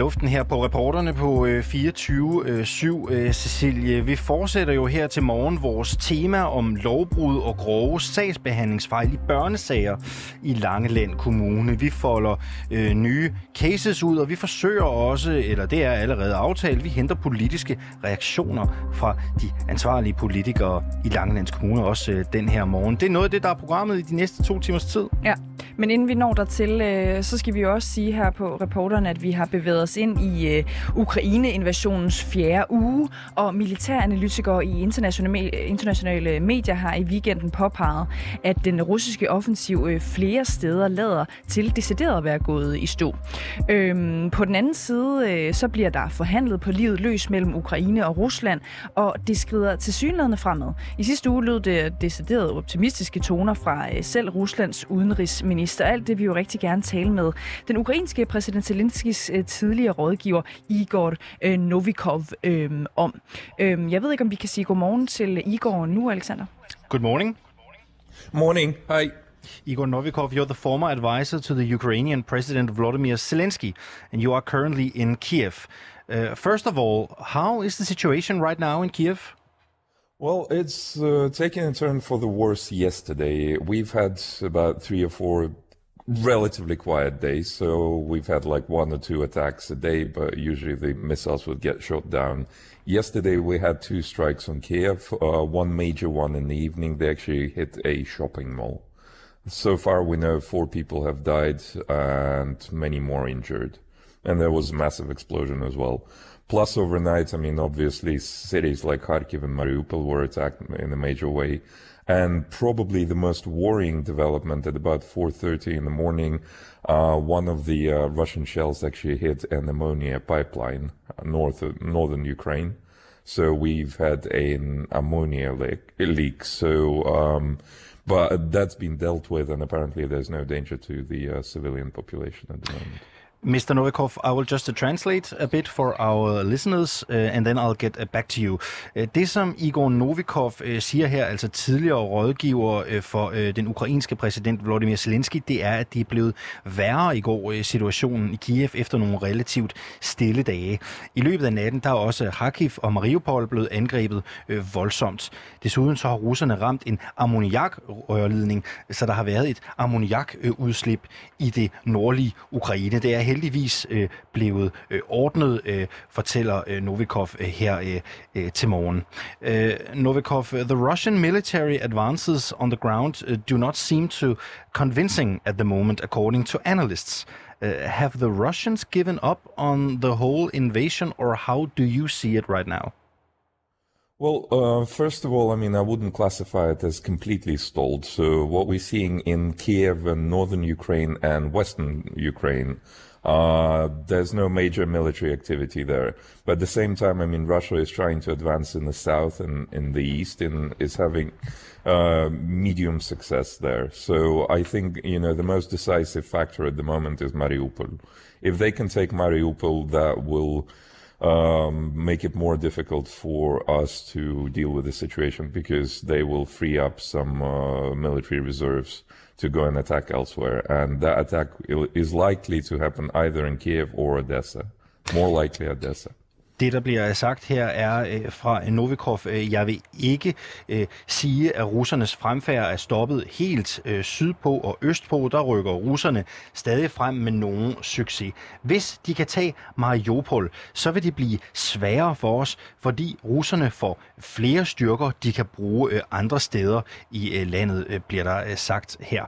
Luften her på reporterne på øh, 24-7. Øh, øh, Cecilie, vi fortsætter jo her til morgen vores tema om lovbrud og grove sagsbehandlingsfejl i børnesager i Langeland Kommune. Vi folder øh, nye cases ud, og vi forsøger også, eller det er allerede aftalt, vi henter politiske reaktioner fra de ansvarlige politikere i Langelands Kommune også øh, den her morgen. Det er noget af det, der er programmet i de næste to timers tid. Ja, men inden vi når dertil, øh, så skal vi jo også sige her på reporterne, at vi har bevæget os ind i øh, Ukraine-invasionens fjerde uge, og militæranalytikere i internationale, internationale medier har i weekenden påpeget, at den russiske offensiv øh, flere steder lader til decideret at være gået i stå. Øhm, på den anden side, øh, så bliver der forhandlet på livet løs mellem Ukraine og Rusland, og det skrider til synlædende fremad. I sidste uge lød det decideret optimistiske toner fra øh, selv Ruslands udenrigsminister. Alt det vi jo rigtig gerne tale med den ukrainske præsident Zelenskis øh, tidligere rådgiver Igor øh, Novikov øh, om. Øh, jeg ved ikke, om vi kan sige godmorgen til Igor nu, Alexander. Good morning. Morning. Hi. Igor Novikov, you're the former advisor to the Ukrainian President Volodymyr Zelensky, and you are currently in Kiev. Uh, first of all, how is the situation right now in Kiev? Well, it's uh, taking a turn for the worse yesterday. We've had about three or four relatively quiet days. So we've had like one or two attacks a day, but usually the missiles would get shot down. Yesterday we had two strikes on Kiev, uh, one major one in the evening. They actually hit a shopping mall. So far we know four people have died and many more injured. And there was a massive explosion as well. Plus overnight, I mean, obviously cities like Kharkiv and Mariupol were attacked in a major way. And probably the most worrying development at about 4.30 in the morning, uh, one of the uh, Russian shells actually hit an ammonia pipeline uh, north of northern Ukraine. So we've had an ammonia leak. leak. So, um, but that's been dealt with, and apparently there's no danger to the uh, civilian population at the moment. Mr. Novikov, I will just translate a bit for our listeners, uh, and then I'll get uh, back to you. Uh, det, som Igor Novikov uh, siger her, altså tidligere rådgiver uh, for uh, den ukrainske præsident Volodymyr Zelensky, det er, at det er blevet værre i går uh, situationen i Kiev efter nogle relativt stille dage. I løbet af natten, der er også Kharkiv og Mariupol blevet angrebet uh, voldsomt. Desuden så har russerne ramt en ammoniakrørledning, så der har været et ammoniakudslip i det nordlige Ukraine. Det er heldigvis øh, blevet øh, ordnet, øh, fortæller øh, Novikov øh, her øh, øh, til morgen. Øh, Novikov, the Russian military advances on the ground uh, do not seem to convincing at the moment, according to analysts. Uh, have the Russians given up on the whole invasion, or how do you see it right now? Well, uh, first of all, I mean, I wouldn't classify it as completely stalled. So what we're seeing in Kiev and northern Ukraine and western Ukraine uh, there's no major military activity there. But at the same time, I mean, Russia is trying to advance in the south and in the east and is having uh, medium success there. So I think, you know, the most decisive factor at the moment is Mariupol. If they can take Mariupol, that will um, make it more difficult for us to deal with the situation because they will free up some uh, military reserves to go and attack elsewhere. And that attack is likely to happen either in Kiev or Odessa. More likely Odessa. Det, der bliver sagt her, er øh, fra Novikov, øh, jeg vil ikke øh, sige, at russernes fremfærd er stoppet helt øh, sydpå og østpå. Der rykker russerne stadig frem med nogen succes. Hvis de kan tage Mariupol, så vil det blive sværere for os, fordi russerne får flere styrker, de kan bruge øh, andre steder i øh, landet, øh, bliver der øh, sagt her.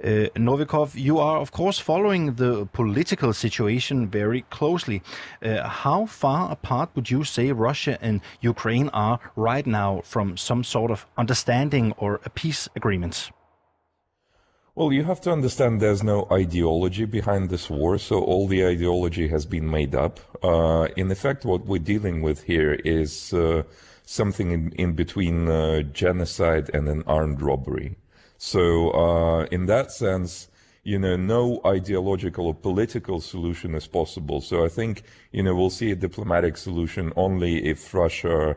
Øh, Novikov, you are of course following the political situation very closely. Uh, how far apart apart would you say Russia and Ukraine are right now from some sort of understanding or a peace agreement? Well, you have to understand there's no ideology behind this war, so all the ideology has been made up. Uh, in effect, what we're dealing with here is uh, something in, in between uh, genocide and an armed robbery. So, uh, in that sense, you know, no ideological or political solution is possible. So I think, you know, we'll see a diplomatic solution only if Russia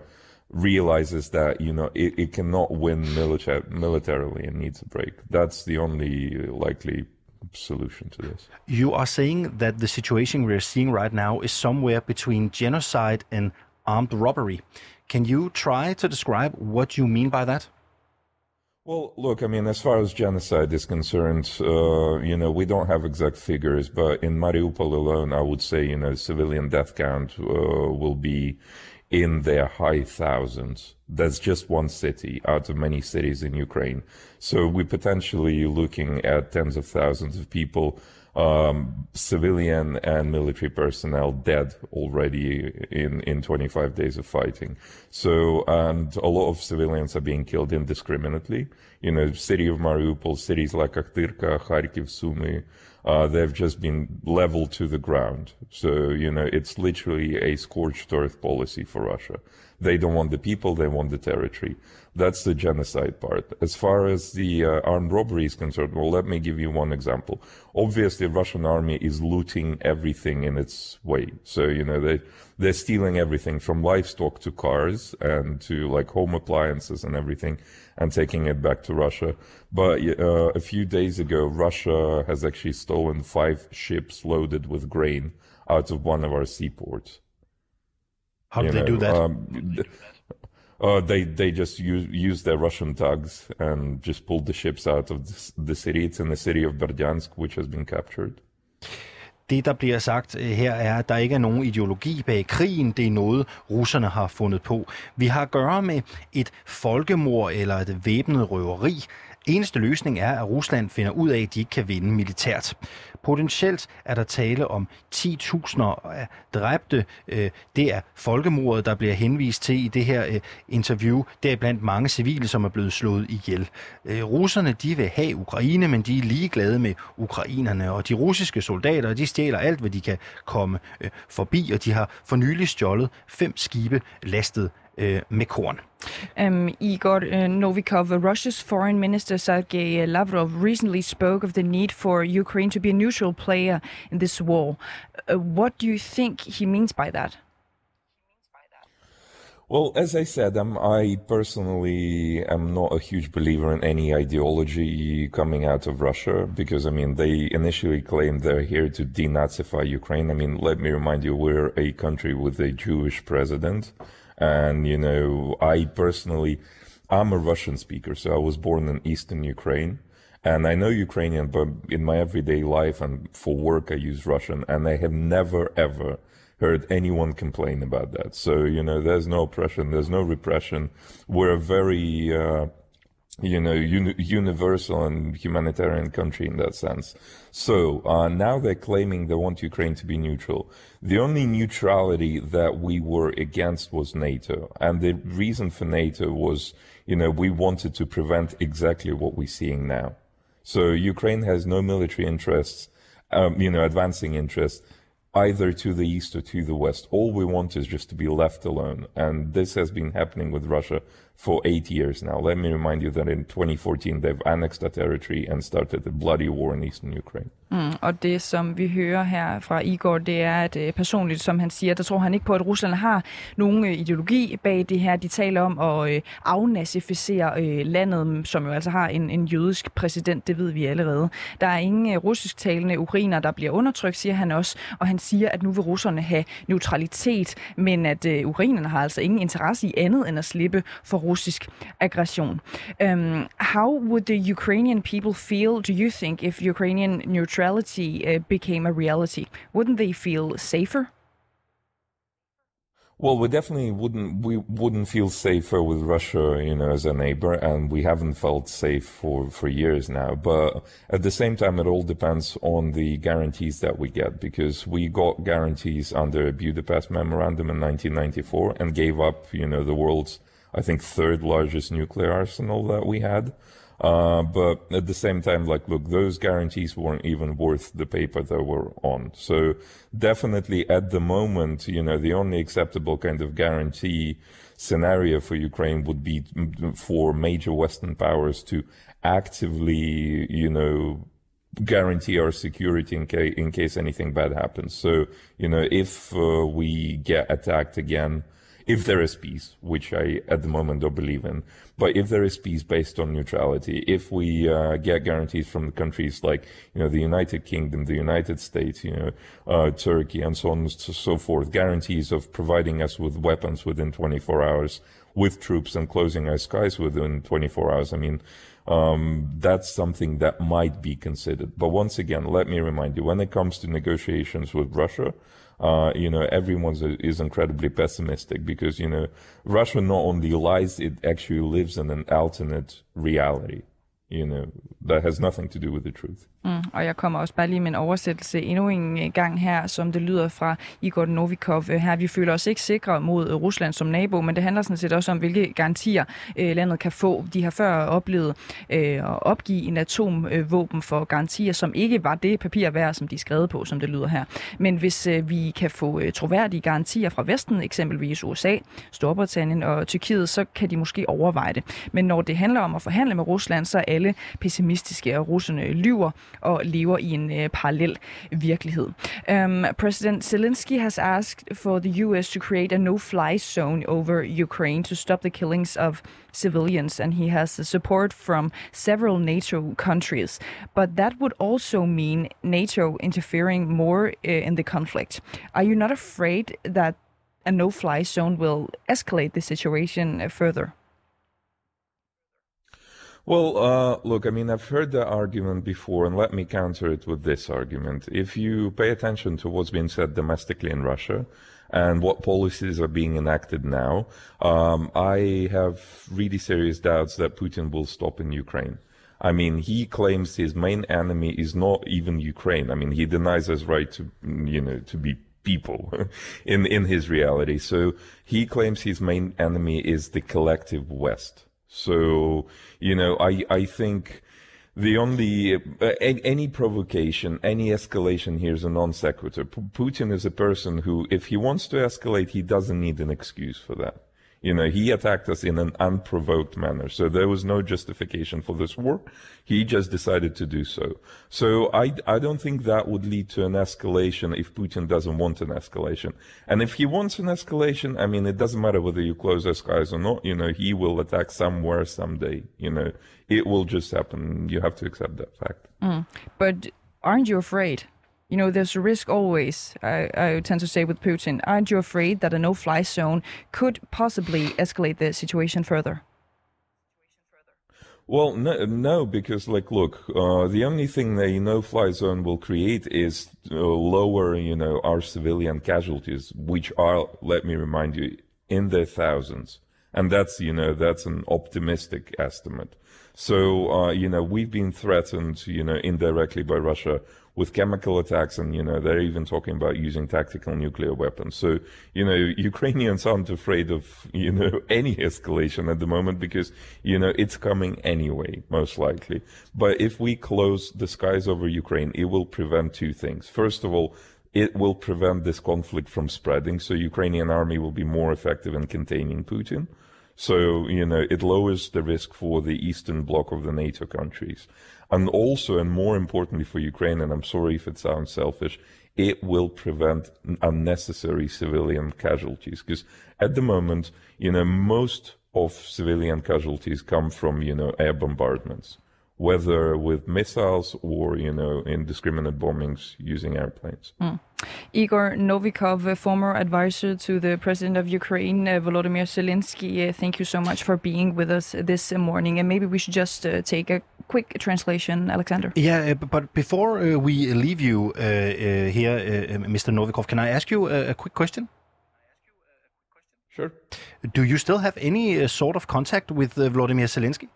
realizes that, you know, it, it cannot win milita- militarily and needs a break. That's the only likely solution to this. You are saying that the situation we're seeing right now is somewhere between genocide and armed robbery. Can you try to describe what you mean by that? Well, look, I mean, as far as genocide is concerned, uh, you know, we don't have exact figures, but in Mariupol alone, I would say, you know, civilian death count uh, will be in their high thousands. That's just one city out of many cities in Ukraine. So we're potentially looking at tens of thousands of people um, civilian and military personnel dead already in, in 25 days of fighting. So, and a lot of civilians are being killed indiscriminately. You know, city of Mariupol, cities like Akhtirka, Kharkiv, Sumy, uh, they've just been leveled to the ground. So, you know, it's literally a scorched earth policy for Russia. They don't want the people, they want the territory. That's the genocide part. As far as the uh, armed robbery is concerned, well, let me give you one example. Obviously, the Russian army is looting everything in its way. So, you know, they, they're stealing everything from livestock to cars and to like home appliances and everything and taking it back to Russia. But uh, a few days ago, Russia has actually stolen five ships loaded with grain out of one of our seaports. How do they know, do that? Uh, they they just use use their Russian tugs and just pulled the ships out of the, the city. It's in the city of Berdyansk, which has been captured. Det, der bliver sagt øh, her, er, at der ikke er nogen ideologi bag krigen. Det er noget, russerne har fundet på. Vi har at gøre med et folkemord eller et væbnet røveri. Eneste løsning er, at Rusland finder ud af, at de ikke kan vinde militært. Potentielt er der tale om 10.000 af dræbte. Øh, det er folkemordet, der bliver henvist til i det her øh, interview. Det er blandt mange civile, som er blevet slået ihjel. Øh, russerne de vil have Ukraine, men de er ligeglade med ukrainerne. Og de russiske soldater de stjæler alt, hvad de kan komme forbi, og de har for nylig stjålet fem skibe lastet med korn. Um, Igor uh, Novikov, Russia's foreign minister Sergei Lavrov recently spoke of the need for Ukraine to be a neutral player in this war. Uh, what do you think he means by that? Well, as I said, I personally am not a huge believer in any ideology coming out of Russia because, I mean, they initially claimed they're here to denazify Ukraine. I mean, let me remind you, we're a country with a Jewish president. And, you know, I personally, I'm a Russian speaker, so I was born in Eastern Ukraine. And I know Ukrainian, but in my everyday life and for work, I use Russian. And I have never, ever heard anyone complain about that. So, you know, there's no oppression, there's no repression. We're a very, uh, you know, uni- universal and humanitarian country in that sense. So uh, now they're claiming they want Ukraine to be neutral. The only neutrality that we were against was NATO, and the reason for NATO was, you know, we wanted to prevent exactly what we're seeing now. So Ukraine has no military interests, um, you know, advancing interests either to the east or to the west. All we want is just to be left alone. And this has been happening with Russia for eight years now. Let me remind you that in 2014 they've annexed a territory and started a bloody war in eastern Ukraine. Mm, og det, som vi hører her fra Igor, det er, at øh, personligt, som han siger, der tror han ikke på, at Rusland har nogen øh, ideologi bag det her. De taler om at øh, afnazificere øh, landet, som jo altså har en, en jødisk præsident, det ved vi allerede. Der er ingen øh, russisktalende ukrainer, der bliver undertrykt, siger han også, og han siger, at nu vil russerne have neutralitet, men at øh, ukrainerne har altså ingen interesse i andet end at slippe for russisk aggression. Um, how would the Ukrainian people feel, do you think, if Ukrainian neutrality uh, became a reality? Wouldn't they feel safer? Well, we definitely wouldn't we wouldn't feel safer with Russia, you know, as a neighbor, and we haven't felt safe for for years now. But at the same time, it all depends on the guarantees that we get, because we got guarantees under Budapest Memorandum in 1994 and gave up, you know, the world's I think third largest nuclear arsenal that we had. Uh, but at the same time, like, look, those guarantees weren't even worth the paper they were on. So definitely at the moment, you know, the only acceptable kind of guarantee scenario for Ukraine would be for major Western powers to actively, you know, guarantee our security in case, in case anything bad happens. So, you know, if uh, we get attacked again, if there is peace, which I at the moment don't believe in, but if there is peace based on neutrality, if we uh, get guarantees from the countries like you know the United Kingdom, the United States, you know uh, Turkey, and so on and so forth, guarantees of providing us with weapons within 24 hours, with troops and closing our skies within 24 hours. I mean. Um, that's something that might be considered. But once again, let me remind you, when it comes to negotiations with Russia, uh, you know, everyone is incredibly pessimistic because, you know, Russia not only lies, it actually lives in an alternate reality, you know, that has nothing to do with the truth. Mm, og jeg kommer også bare lige med en oversættelse endnu en øh, gang her, som det lyder fra Igor Novikov øh, her. Vi føler os ikke sikre mod øh, Rusland som nabo, men det handler sådan set også om, hvilke garantier øh, landet kan få. De har før oplevet øh, at opgive en atomvåben for garantier, som ikke var det papir værd, som de skrev på, som det lyder her. Men hvis øh, vi kan få øh, troværdige garantier fra Vesten, eksempelvis USA, Storbritannien og Tyrkiet, så kan de måske overveje det. Men når det handler om at forhandle med Rusland, så er alle pessimistiske, og russerne lyver, og lever i en øh, parallel virkelighed. Øhm, um, President Zelensky has asked for the US to create a no-fly zone over Ukraine to stop the killings of civilians, and he has the support from several NATO countries. But that would also mean NATO interfering more uh, in the conflict. Are you not afraid that a no-fly zone will escalate the situation uh, further? Well, uh, look, I mean, I've heard that argument before, and let me counter it with this argument. If you pay attention to what's being said domestically in Russia and what policies are being enacted now, um, I have really serious doubts that Putin will stop in Ukraine. I mean, he claims his main enemy is not even Ukraine. I mean, he denies his right to, you know, to be people in, in his reality. So he claims his main enemy is the collective West. So, you know, I, I think the only, uh, any provocation, any escalation here is a non sequitur. P- Putin is a person who, if he wants to escalate, he doesn't need an excuse for that. You know, he attacked us in an unprovoked manner. So there was no justification for this war. He just decided to do so. So I, I don't think that would lead to an escalation if Putin doesn't want an escalation. And if he wants an escalation, I mean, it doesn't matter whether you close the skies or not. You know, he will attack somewhere someday. You know, it will just happen. You have to accept that fact. Mm. But aren't you afraid? You know, there's a risk always, I, I tend to say with Putin. Aren't you afraid that a no fly zone could possibly escalate the situation further? Well, no, no, because like, look, uh, the only thing the no-fly zone will create is uh, lower, you know, our civilian casualties, which are, let me remind you, in the thousands, and that's, you know, that's an optimistic estimate. So, uh, you know, we've been threatened, you know, indirectly by Russia with chemical attacks, and you know they're even talking about using tactical nuclear weapons. So you know Ukrainians aren't afraid of you know any escalation at the moment because you know it's coming anyway, most likely. But if we close the skies over Ukraine, it will prevent two things. First of all, it will prevent this conflict from spreading, so Ukrainian army will be more effective in containing Putin. So, you know, it lowers the risk for the eastern bloc of the NATO countries. And also, and more importantly for Ukraine, and I'm sorry if it sounds selfish, it will prevent unnecessary civilian casualties. Because at the moment, you know, most of civilian casualties come from, you know, air bombardments, whether with missiles or, you know, indiscriminate bombings using airplanes. Mm. Igor Novikov, former advisor to the president of Ukraine, uh, Volodymyr Zelensky, uh, thank you so much for being with us this morning. And maybe we should just uh, take a quick translation, Alexander. Yeah, but before we leave you here, Mr. Novikov, can I ask you a quick question? Sure. Do you still have any sort of contact with Vladimir Zelensky?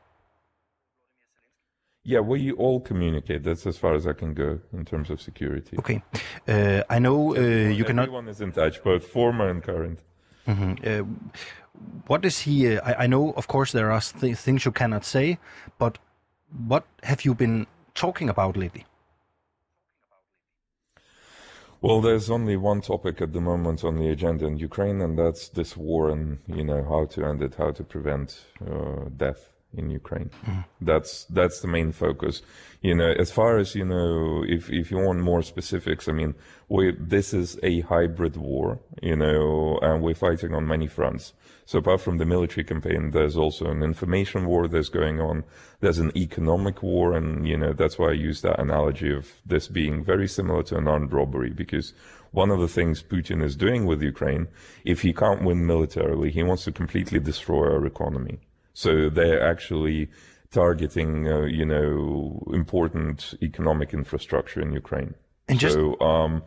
Yeah, we all communicate. That's as far as I can go in terms of security. Okay. Uh, I know uh, you cannot. Everyone is in touch, both former and current. Mm-hmm. Uh, what is he? Uh, I, I, know, of course, there are th- things you cannot say, but what have you been talking about lately? Well, there's only one topic at the moment on the agenda in Ukraine, and that's this war and you know how to end it, how to prevent uh, death in Ukraine. Mm. That's that's the main focus. You know, as far as you know, if if you want more specifics, I mean, we this is a hybrid war. You know, and we're fighting on many fronts. So apart from the military campaign, there's also an information war that's going on. There's an economic war, and you know that's why I use that analogy of this being very similar to an armed robbery because one of the things Putin is doing with Ukraine, if he can't win militarily, he wants to completely destroy our economy. So they're actually targeting, uh, you know, important economic infrastructure in Ukraine. And just- so um,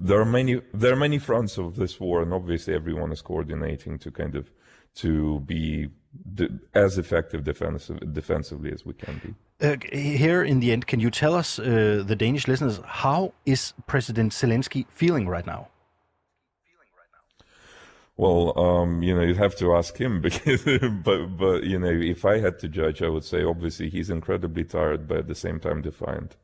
there are many there are many fronts of this war, and obviously everyone is coordinating to kind of to be as effective defensive, defensively as we can be. Uh, here in the end, can you tell us, uh, the Danish listeners, how is President Zelensky feeling right now? Well, um, you know, you'd have to ask him because, but, but, you know, if I had to judge, I would say obviously he's incredibly tired, but at the same time defiant.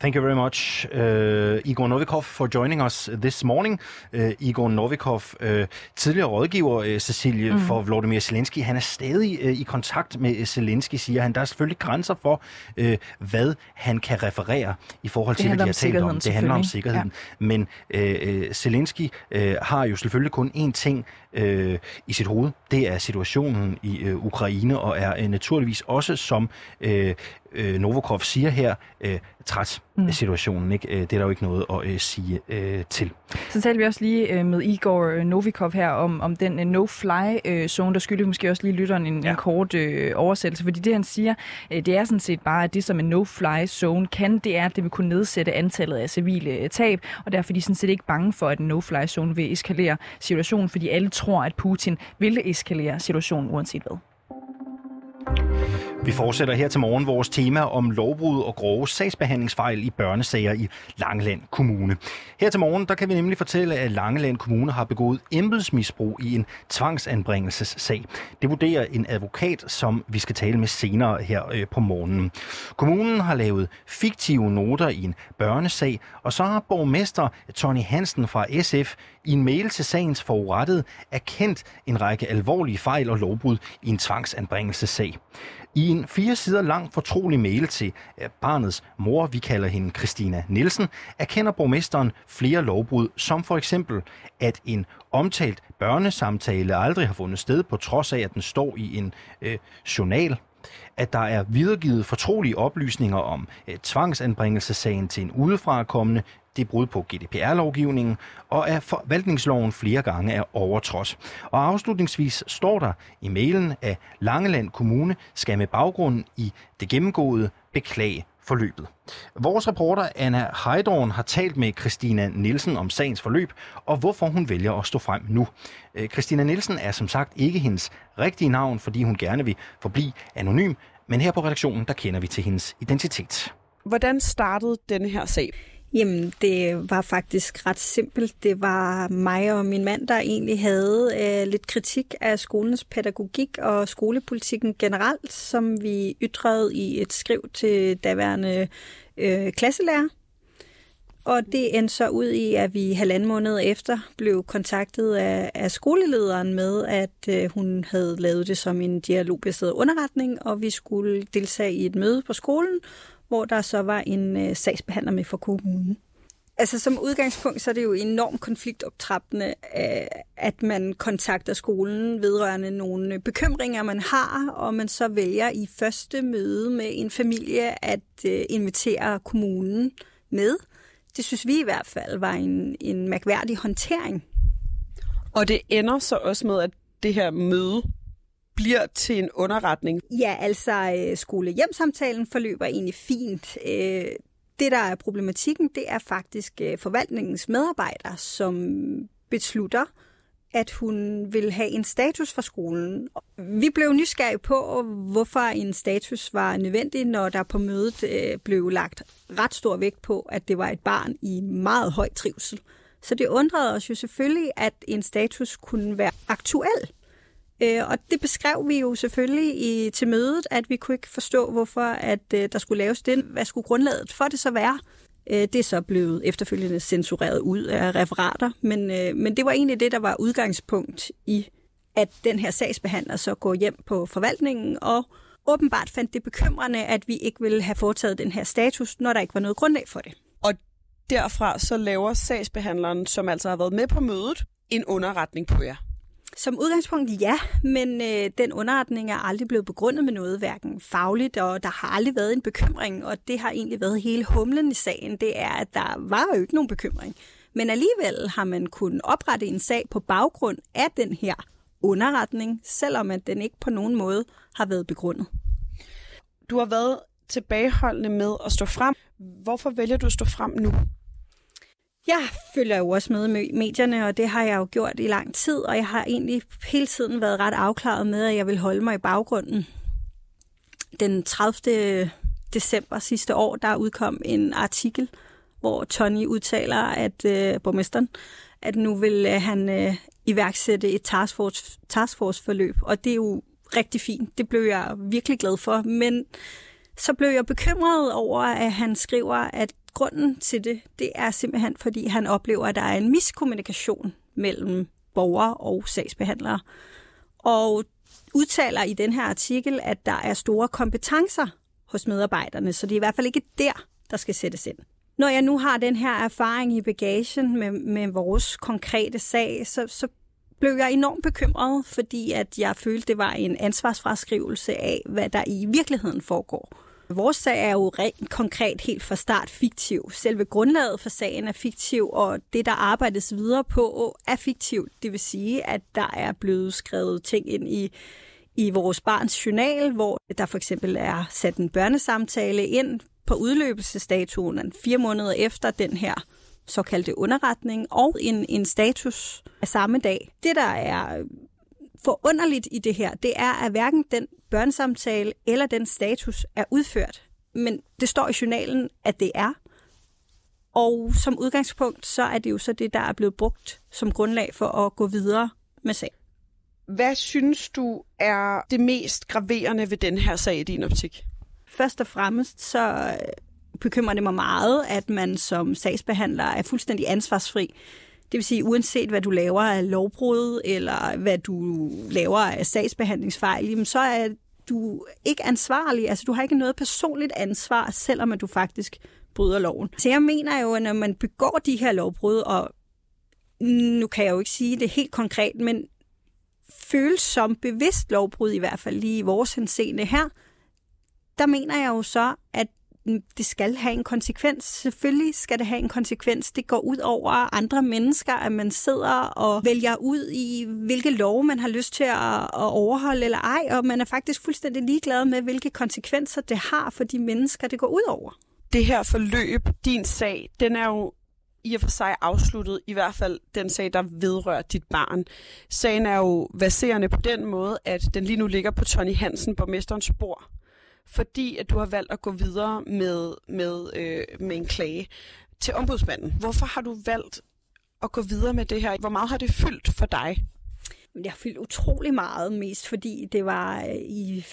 Thank you very much, uh, Igor Novikov, for joining us this morning. Uh, Igor Novikov, uh, tidligere rådgiver, uh, Cecilie, mm. for Vladimir Zelensky, han er stadig uh, i kontakt med Zelensky, siger han. Der er selvfølgelig grænser for, uh, hvad han kan referere i forhold til, hvad de har talt om. Det handler om sikkerheden. Ja. Men uh, Zelensky uh, har jo selvfølgelig kun én ting uh, i sit hoved. Det er situationen i uh, Ukraine, og er uh, naturligvis også, som uh, øh, Novokov siger her, øh, træt mm. af situationen. Ikke? Øh, det er der jo ikke noget at øh, sige øh, til. Så talte vi også lige øh, med Igor øh, Novikov her om, om den øh, no-fly-zone. Der skylder måske også lige lytteren en, ja. en kort øh, oversættelse, fordi det han siger, øh, det er sådan set bare, at det som en no-fly-zone kan, det er, at det vil kunne nedsætte antallet af civile øh, tab, og derfor er de sådan set ikke bange for, at en no-fly-zone vil eskalere situationen, fordi alle tror, at Putin vil eskalere situationen uanset hvad. Vi fortsætter her til morgen vores tema om lovbrud og grove sagsbehandlingsfejl i børnesager i Langeland Kommune. Her til morgen der kan vi nemlig fortælle, at Langeland Kommune har begået embedsmisbrug i en tvangsanbringelsessag. Det vurderer en advokat, som vi skal tale med senere her øh, på morgenen. Kommunen har lavet fiktive noter i en børnesag, og så har borgmester Tony Hansen fra SF i en mail til sagens forurettede erkendt en række alvorlige fejl og lovbrud i en tvangsanbringelsessag. I en fire sider lang fortrolig mail til barnets mor, vi kalder hende Christina Nielsen, erkender borgmesteren flere lovbrud, som for eksempel, at en omtalt børnesamtale aldrig har fundet sted, på trods af, at den står i en øh, journal. At der er videregivet fortrolige oplysninger om øh, tvangsanbringelsessagen til en udefrakommende, det er brud på GDPR-lovgivningen, og at forvaltningsloven flere gange er overtrådt. Og afslutningsvis står der i mailen, at Langeland Kommune skal med baggrund i det gennemgåede beklage forløbet. Vores reporter Anna Heidorn har talt med Christina Nielsen om sagens forløb, og hvorfor hun vælger at stå frem nu. Øh, Christina Nielsen er som sagt ikke hendes rigtige navn, fordi hun gerne vil forblive anonym, men her på redaktionen, der kender vi til hendes identitet. Hvordan startede denne her sag? Jamen, det var faktisk ret simpelt. Det var mig og min mand, der egentlig havde øh, lidt kritik af skolens pædagogik og skolepolitikken generelt, som vi ytrede i et skriv til daværende øh, klasselærer. Og det endte så ud i, at vi halvanden måned efter blev kontaktet af, af skolelederen med, at øh, hun havde lavet det som en dialogbaseret underretning, og vi skulle deltage i et møde på skolen, hvor der så var en øh, sagsbehandler med for kommunen. Altså som udgangspunkt, så er det jo enormt konfliktoptrappende, øh, at man kontakter skolen vedrørende nogle bekymringer, man har, og man så vælger i første møde med en familie at øh, invitere kommunen med. Det synes vi i hvert fald var en, en mærkværdig håndtering. Og det ender så også med, at det her møde bliver til en underretning? Ja, altså skolehjemsamtalen skole-hjem-samtalen forløber egentlig fint. Øh, det, der er problematikken, det er faktisk øh, forvaltningens medarbejdere, som beslutter, at hun vil have en status for skolen. Vi blev nysgerrige på, hvorfor en status var nødvendig, når der på mødet blev lagt ret stor vægt på, at det var et barn i meget høj trivsel. Så det undrede os jo selvfølgelig, at en status kunne være aktuel. Øh, og det beskrev vi jo selvfølgelig i, til mødet, at vi kunne ikke forstå, hvorfor at øh, der skulle laves det. Hvad skulle grundlaget for det så være? Øh, det er så blevet efterfølgende censureret ud af referater, men, øh, men det var egentlig det, der var udgangspunkt i, at den her sagsbehandler så går hjem på forvaltningen og åbenbart fandt det bekymrende, at vi ikke ville have foretaget den her status, når der ikke var noget grundlag for det. Og derfra så laver sagsbehandleren, som altså har været med på mødet, en underretning på jer. Som udgangspunkt ja, men øh, den underretning er aldrig blevet begrundet med noget, hverken fagligt, og der har aldrig været en bekymring, og det har egentlig været hele humlen i sagen, det er, at der var jo ikke nogen bekymring. Men alligevel har man kunnet oprette en sag på baggrund af den her underretning, selvom at den ikke på nogen måde har været begrundet. Du har været tilbageholdende med at stå frem. Hvorfor vælger du at stå frem nu? Jeg følger jo også med medierne, og det har jeg jo gjort i lang tid, og jeg har egentlig hele tiden været ret afklaret med, at jeg vil holde mig i baggrunden. Den 30. december sidste år, der udkom en artikel, hvor Tony udtaler, at øh, borgmesteren, at nu vil øh, han øh, iværksætte et taskforce, taskforce-forløb, og det er jo rigtig fint. Det blev jeg virkelig glad for, men så blev jeg bekymret over, at han skriver, at grunden til det, det er simpelthen, fordi han oplever, at der er en miskommunikation mellem borgere og sagsbehandlere. Og udtaler i den her artikel, at der er store kompetencer hos medarbejderne, så det er i hvert fald ikke der, der skal sættes ind. Når jeg nu har den her erfaring i bagagen med, med vores konkrete sag, så, så blev jeg enormt bekymret, fordi at jeg følte, det var en ansvarsfraskrivelse af, hvad der i virkeligheden foregår. Vores sag er jo rent konkret helt fra start fiktiv. Selve grundlaget for sagen er fiktiv, og det, der arbejdes videre på, er fiktivt. Det vil sige, at der er blevet skrevet ting ind i i vores barns journal, hvor der for eksempel er sat en børnesamtale ind på udløbelsesdatoen fire måneder efter den her såkaldte underretning, og en, en status af samme dag. Det, der er forunderligt i det her, det er, at hverken den børnesamtale eller den status er udført. Men det står i journalen, at det er. Og som udgangspunkt, så er det jo så det, der er blevet brugt som grundlag for at gå videre med sagen. Hvad synes du er det mest graverende ved den her sag i din optik? Først og fremmest så bekymrer det mig meget, at man som sagsbehandler er fuldstændig ansvarsfri det vil sige, uanset hvad du laver af lovbrud, eller hvad du laver af sagsbehandlingsfejl, jamen, så er du ikke ansvarlig. Altså, du har ikke noget personligt ansvar, selvom at du faktisk bryder loven. Så jeg mener jo, at når man begår de her lovbrud, og nu kan jeg jo ikke sige det helt konkret, men føles som bevidst lovbrud, i hvert fald lige i vores henseende her, der mener jeg jo så, at det skal have en konsekvens. Selvfølgelig skal det have en konsekvens. Det går ud over andre mennesker, at man sidder og vælger ud i, hvilke lov man har lyst til at overholde eller ej, og man er faktisk fuldstændig ligeglad med, hvilke konsekvenser det har for de mennesker, det går ud over. Det her forløb, din sag, den er jo i og for sig afsluttet, i hvert fald den sag, der vedrører dit barn. Sagen er jo baserende på den måde, at den lige nu ligger på Tony Hansen, borgmesterens bord fordi at du har valgt at gå videre med, med, øh, med en klage til ombudsmanden. Hvorfor har du valgt at gå videre med det her? Hvor meget har det fyldt for dig? Det har fyldt utrolig meget, mest fordi det var øh, i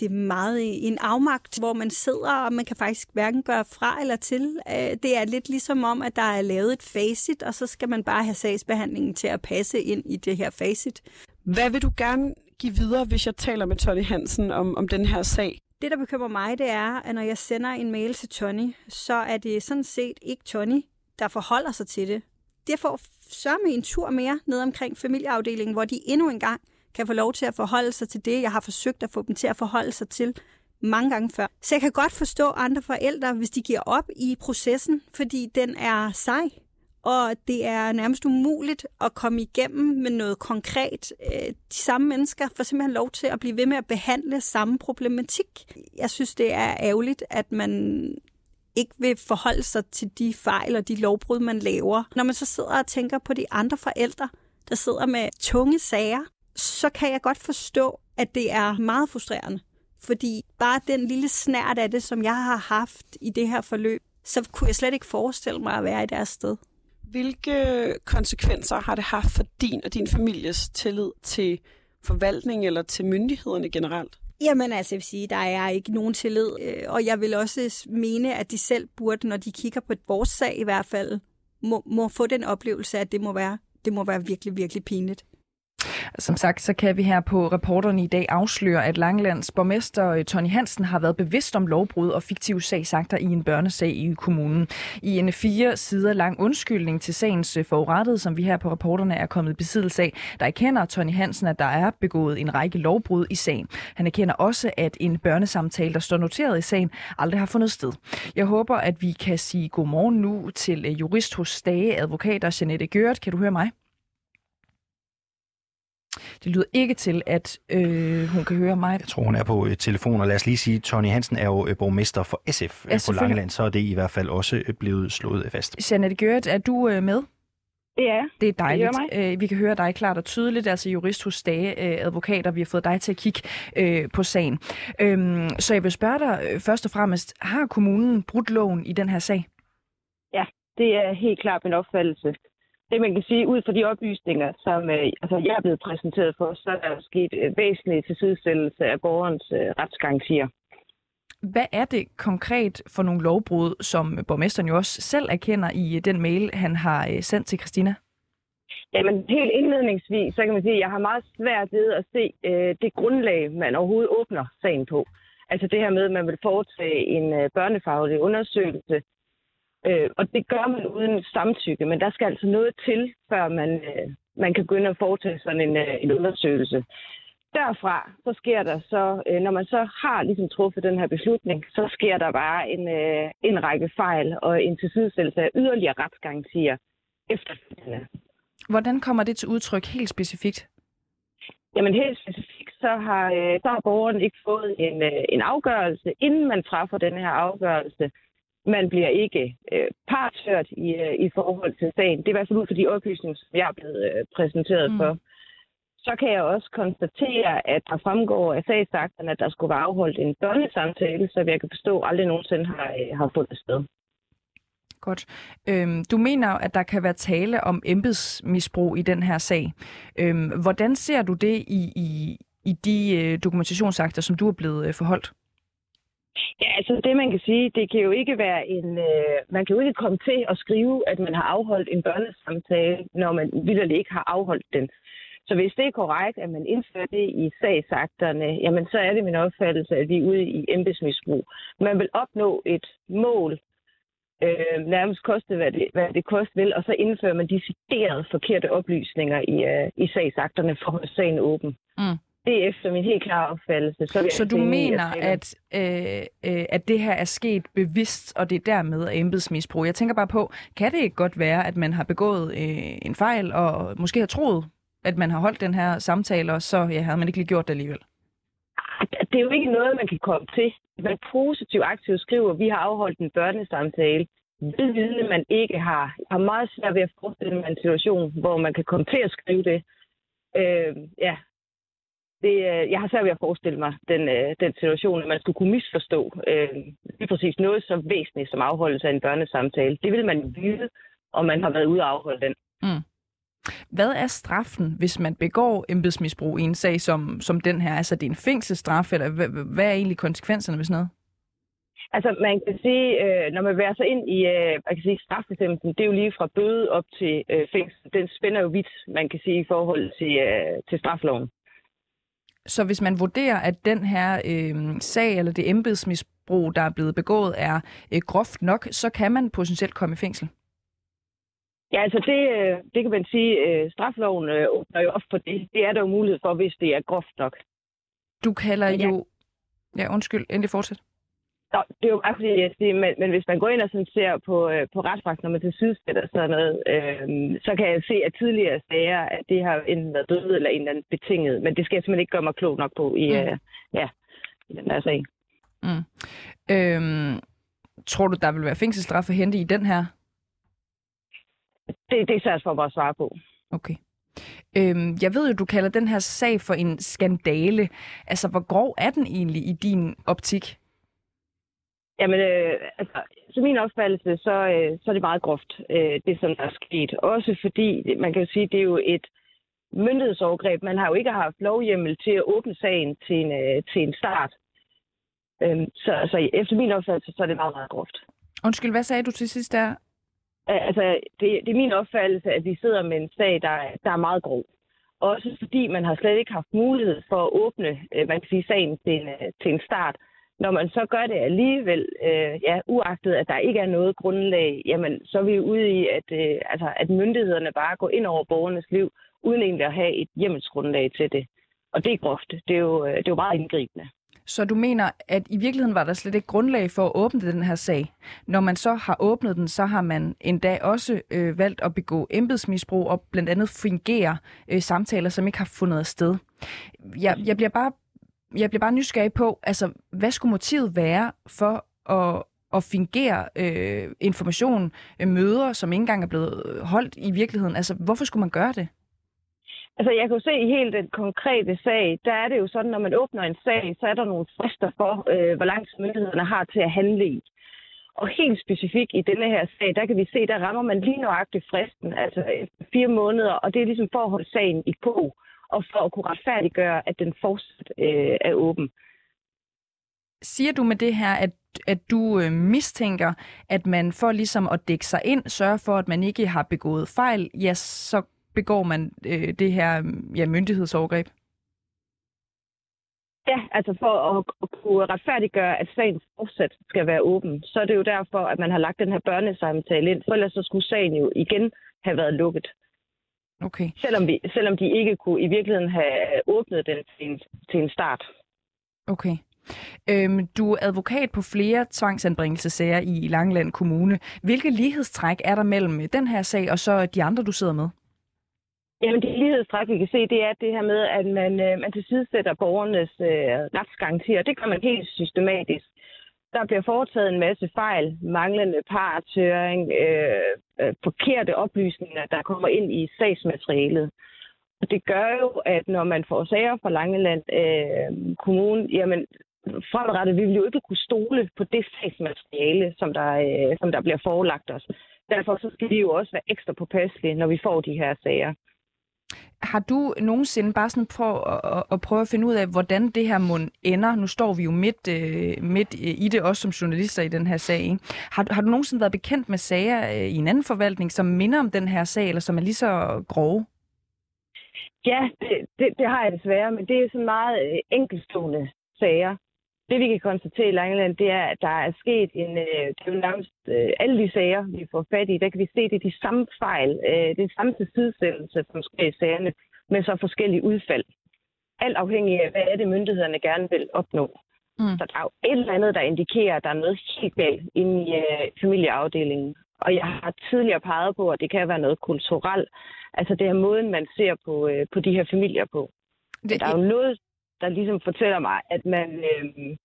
det er meget en afmagt, hvor man sidder, og man kan faktisk hverken gøre fra eller til. Øh, det er lidt ligesom om, at der er lavet et facit, og så skal man bare have sagsbehandlingen til at passe ind i det her facit. Hvad vil du gerne give videre, hvis jeg taler med Tony Hansen om, om den her sag? Det, der bekymrer mig, det er, at når jeg sender en mail til Tony, så er det sådan set ikke Tony, der forholder sig til det. Det får sørme en tur mere ned omkring familieafdelingen, hvor de endnu en gang kan få lov til at forholde sig til det, jeg har forsøgt at få dem til at forholde sig til mange gange før. Så jeg kan godt forstå andre forældre, hvis de giver op i processen, fordi den er sej og det er nærmest umuligt at komme igennem med noget konkret. Øh, de samme mennesker får simpelthen lov til at blive ved med at behandle samme problematik. Jeg synes, det er ærgerligt, at man ikke vil forholde sig til de fejl og de lovbrud, man laver. Når man så sidder og tænker på de andre forældre, der sidder med tunge sager, så kan jeg godt forstå, at det er meget frustrerende. Fordi bare den lille snært af det, som jeg har haft i det her forløb, så kunne jeg slet ikke forestille mig at være i deres sted. Hvilke konsekvenser har det haft for din og din families tillid til forvaltning eller til myndighederne generelt? Jamen altså, jeg vil sige, der er ikke nogen tillid, øh, og jeg vil også mene, at de selv burde, når de kigger på vores sag i hvert fald, må, må få den oplevelse, at det må være, det må være virkelig, virkelig pinligt. Som sagt, så kan vi her på reporterne i dag afsløre, at Langelands borgmester øh, Tony Hansen har været bevidst om lovbrud og fiktive sagsakter i en børnesag i kommunen. I en fire sider lang undskyldning til sagens øh, forurettede, som vi her på reporterne er kommet i besiddelse af, der erkender Tony Hansen, at der er begået en række lovbrud i sagen. Han erkender også, at en børnesamtale, der står noteret i sagen, aldrig har fundet sted. Jeg håber, at vi kan sige godmorgen nu til øh, jurist hos Stage Advokater, Janette Gørt. Kan du høre mig? Det lyder ikke til, at øh, hun kan høre mig. Jeg tror, hun er på øh, telefon, og lad os lige sige, at Tony Hansen er jo øh, borgmester for SF Ja, på. Langeland, så er det i hvert fald også øh, blevet slået fast. Janette Gørt, er du øh, med? Ja, Det er dejligt. Det Øh, vi kan høre dig klart og tydeligt, altså jurist hos øh, Advokater. Vi har fået dig til at kigge øh, på sagen. Øhm, så jeg vil spørge dig øh, først og fremmest, har kommunen brudt loven i den her sag? det er helt klart min opfattelse. Det man kan sige, ud fra de oplysninger, som øh, altså, jeg er blevet præsenteret for, så er der sket øh, væsentlig tilsidesættelse af borgerens øh, retsgarantier. Hvad er det konkret for nogle lovbrud, som borgmesteren jo også selv erkender i øh, den mail, han har øh, sendt til Christina? Jamen helt indledningsvis, så kan man sige, at jeg har meget svært ved at se øh, det grundlag, man overhovedet åbner sagen på. Altså det her med, at man vil foretage en øh, børnefaglig undersøgelse. Øh, og det gør man uden samtykke, men der skal altså noget til, før man, øh, man kan begynde at foretage sådan en, øh, en undersøgelse. Derfra, så sker der så, øh, når man så har ligesom truffet den her beslutning, så sker der bare en, øh, en række fejl og en tilsidesættelse af yderligere retsgarantier efterfølgende. Hvordan kommer det til udtryk helt specifikt? Jamen helt specifikt, så har, øh, så har borgeren ikke fået en, øh, en afgørelse, inden man træffer den her afgørelse. Man bliver ikke øh, partshørt i, øh, i forhold til sagen. Det er i hvert fald ud fra de oplysninger, som jeg er blevet øh, præsenteret Mm. for. Så kan jeg også konstatere, at der fremgår af sagsakterne, at der skulle være afholdt en børnesamtale, så jeg kan forstå, at aldrig nogensinde har, øh, har fundet sted. Godt. Øhm, du mener, at der kan være tale om embedsmisbrug i den her sag. Øhm, hvordan ser du det i, i, i de øh, dokumentationsakter, som du er blevet øh, forholdt? Ja, altså det man kan sige, det kan jo ikke være en... Øh, man kan jo ikke komme til at skrive, at man har afholdt en børnesamtale, når man vildt ikke har afholdt den. Så hvis det er korrekt, at man indfører det i sagsakterne, jamen så er det min opfattelse, at vi er ude i embedsmisbrug. Man vil opnå et mål, øh, nærmest koste, hvad det, hvad det koste vil, og så indfører man deciderede forkerte oplysninger i, øh, i sagsakterne for at holde sagen åben. Mm. Det er efter min helt klare opfattelse. Så, Så du mener, at øh, øh, at det her er sket bevidst, og det er dermed er embedsmisbrug. Jeg tænker bare på, kan det ikke godt være, at man har begået øh, en fejl, og måske har troet, at man har holdt den her samtale, og så ja, havde man ikke lige gjort det alligevel? det er jo ikke noget, man kan komme til. Man positivt aktivt skriver, at vi har afholdt en børnesamtale. Ved vidne, man ikke har. Jeg har meget svært ved at forestille mig en situation, hvor man kan komme til at skrive det. Øh, ja. Det, øh, jeg har svært ved at forestille mig den, øh, den situation, at man skulle kunne misforstå øh, lige præcis noget så væsentligt som afholdelse af en børnesamtale. Det vil man vide, om man har været ude og afholde den. Hvad er straffen, hvis man begår embedsmisbrug i en sag som, som den her? Altså, det er en fængselsstraf, eller hvad, hvad er egentlig konsekvenserne ved sådan noget? Altså, man kan sige, øh, når man værer sig ind i øh, man kan sige, strafbestemmelsen, det er jo lige fra bøde op til øh, fængsel. Den spænder jo vidt, man kan sige, i forhold til, øh, til strafloven. Så hvis man vurderer, at den her øh, sag eller det embedsmisbrug, der er blevet begået, er øh, groft nok, så kan man potentielt komme i fængsel. Ja, altså det, øh, det kan man sige, øh, strafloven øh, åbner jo op for det. Det er der jo mulighed for, hvis det er groft nok. Du kalder jeg- jo... Ja, undskyld, endelig fortsæt. Nå, det er jo bare fordi, jeg siger, men, men hvis man går ind og sådan ser på, øh, på man til sidesætter sådan noget, øh, så kan jeg se, at tidligere sager, at det har enten været døde eller en eller anden betinget. Men det skal jeg simpelthen ikke gøre mig klog nok på i, Mm. øh, ja, i den her sag. Øhm, tror du, der vil være fængselsstraf at hente i den her? Det, det er svært for mig at svare på. Okay. Øhm, jeg ved jo, du kalder den her sag for en skandale. Altså, hvor grov er den egentlig i din optik? Jamen, øh, altså, så min opfattelse, så, øh, så er det meget groft, øh, det som der er sket. Også fordi, man kan jo sige, det er jo et myndighedsovergreb. Man har jo ikke haft lovhjemmel til at åbne sagen til en, øh, til en start. Øhm, så altså, efter min opfattelse, så er det meget, meget groft. Undskyld, hvad sagde du til sidst der? Øh, Altså, det, det er min opfattelse, at vi sidder med en sag, der, er- der er meget grov. Også fordi man har slet ikke haft mulighed for at åbne, øh, man kan sige, sagen til en, øh, til en start. Når man så gør det alligevel, øh, ja, uagtet at der ikke er noget grundlag, jamen så er vi ude i, at, øh, altså, at myndighederne bare går ind over borgernes liv, uden egentlig at have et hjemmelsgrundlag til det. Og det er groft. Det er jo, øh, det er jo meget indgribende. Så du mener, at i virkeligheden var der slet ikke grundlag for at åbne den her sag. Når man så har åbnet den, så har man endda også øh, valgt at begå embedsmisbrug og blandt andet fungere øh, samtaler, som ikke har fundet sted. Jeg, jeg, bliver bare, jeg bliver bare nysgerrig på, altså, hvad skulle motivet være for at, at fingere øh, information, øh, møder, som ikke engang er blevet øh, holdt i virkeligheden? Altså, hvorfor skulle man gøre det? Altså, jeg kan jo se i helt den konkrete sag, der er det jo sådan, når man åbner en sag, så er der nogle frister for, øh, hvor langt myndighederne har til at handle i. Og helt specifikt i denne her sag, der kan vi se, der rammer man lige nøjagtigt fristen, altså fire måneder, og det er ligesom for at holde sagen i på, og for at kunne retfærdiggøre, at den fortsat øh, er åben. Siger du med det her, at, at du øh, mistænker, at man for ligesom at dække sig ind, sørge for, at man ikke har begået fejl, ja, så begår man øh, det her ja, myndighedsovergreb? Ja, altså for at, at kunne retfærdiggøre, at sagen fortsat skal være åben, så er det jo derfor, at man har lagt den her børnesamtale ind, for ellers så skulle sagen jo igen have været lukket. Okay. Selvom, vi, selvom de ikke kunne i virkeligheden have åbnet den til en, til en start. Okay. Øhm, du er advokat på flere tvangsanbringelsessager i Langeland Kommune. Hvilke lighedstræk er der mellem den her sag og så de andre, du sidder med? Jamen, det lighedstræk, vi kan se, det er det her med, at man, øh, man tilsidesætter borgernes øh, retsgarantier. Det gør man helt systematisk. Der bliver foretaget en masse fejl, manglende partøring, øh, øh, forkerte oplysninger, der kommer ind i sagsmaterialet. Og det gør jo, at når man får sager fra Langeland øh, Kommune, jamen fremadrettet, vi vil jo ikke kunne stole på det sagsmateriale, som der, øh, som der bliver forelagt os. Derfor så skal vi jo også være ekstra påpasselige, når vi får de her sager. Har du nogensinde bare sådan prøv at, at prøve at finde ud af, hvordan det her mund ender? Nu står vi jo midt, øh, midt i det, også som journalister i den her sag. Ikke? Har, har du nogensinde været bekendt med sager øh, i en anden forvaltning, som minder om den her sag, eller som er lige så grove? Ja, det, det, det har jeg desværre, men det er sådan meget øh, enkeltstående sager. Det vi kan konstatere i Langeland, det er, at der er sket en, øh, det er jo nærmest øh, alle de sager, vi får fat i, der kan vi se, det er de samme fejl, øh, det er samme tilsidesættelse, som sker i sagerne, med så forskellige udfald. Alt afhængig af, hvad er det, myndighederne gerne vil opnå. Mm. Så der er jo et eller andet, der indikerer, at der er noget helt galt inde i øh, familieafdelingen. Og jeg har tidligere peget på, at det kan være noget kulturelt. Altså det er måden, man ser på, øh, på de her familier på. Det, der er jo noget, der ligesom fortæller mig, at man, øh,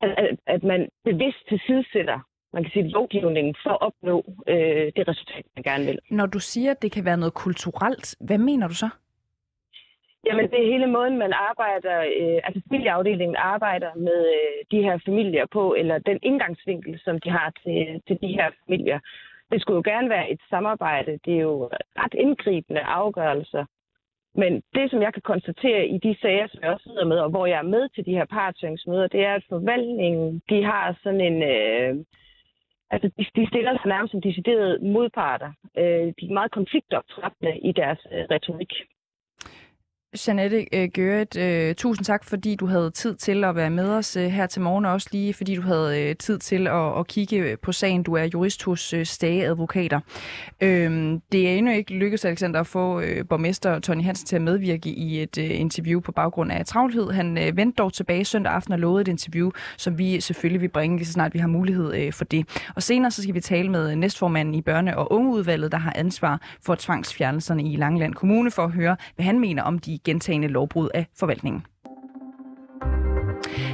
at, at man bevidst tilsidesætter man kan sige, lovgivningen for at opnå øh, det resultat, man gerne vil. Når du siger, at det kan være noget kulturelt, hvad mener du så? Jamen, det er hele måden, man arbejder, øh, altså familieafdelingen arbejder med øh, de her familier på, eller den indgangsvinkel, som de har til, til de her familier. Det skulle jo gerne være et samarbejde. Det er jo ret indgribende afgørelser, men det, som jeg kan konstatere i de sager, som jeg også sidder med, og hvor jeg er med til de her partøringsmøder, det er, at forvaltningen, de har sådan en... Øh, altså, de, de stiller sig nærmest som deciderede modparter. Øh, de er meget konfliktoptrappende i deres øh, retorik. Janette øh, Gøret, øh, tusind tak, fordi du havde tid til at være med os øh, her til morgen, og også lige fordi du havde øh, tid til at, at kigge på sagen. Du er jurist hos øh, Stage Advokater. Øh, det er endnu ikke lykkedes, Alexander, at få øh, borgmester Tony Hansen til at medvirke i et øh, interview på baggrund af travlhed. Han øh, vendte dog tilbage søndag aften og lovede et interview, som vi selvfølgelig vil bringe lige så snart vi har mulighed øh, for det. Og senere så skal vi tale med næstformanden i børne- og ungeudvalget, der har ansvar for tvangsfjernelserne i Langeland Kommune, for at høre, hvad han mener om de gentagende lovbrud af forvaltningen.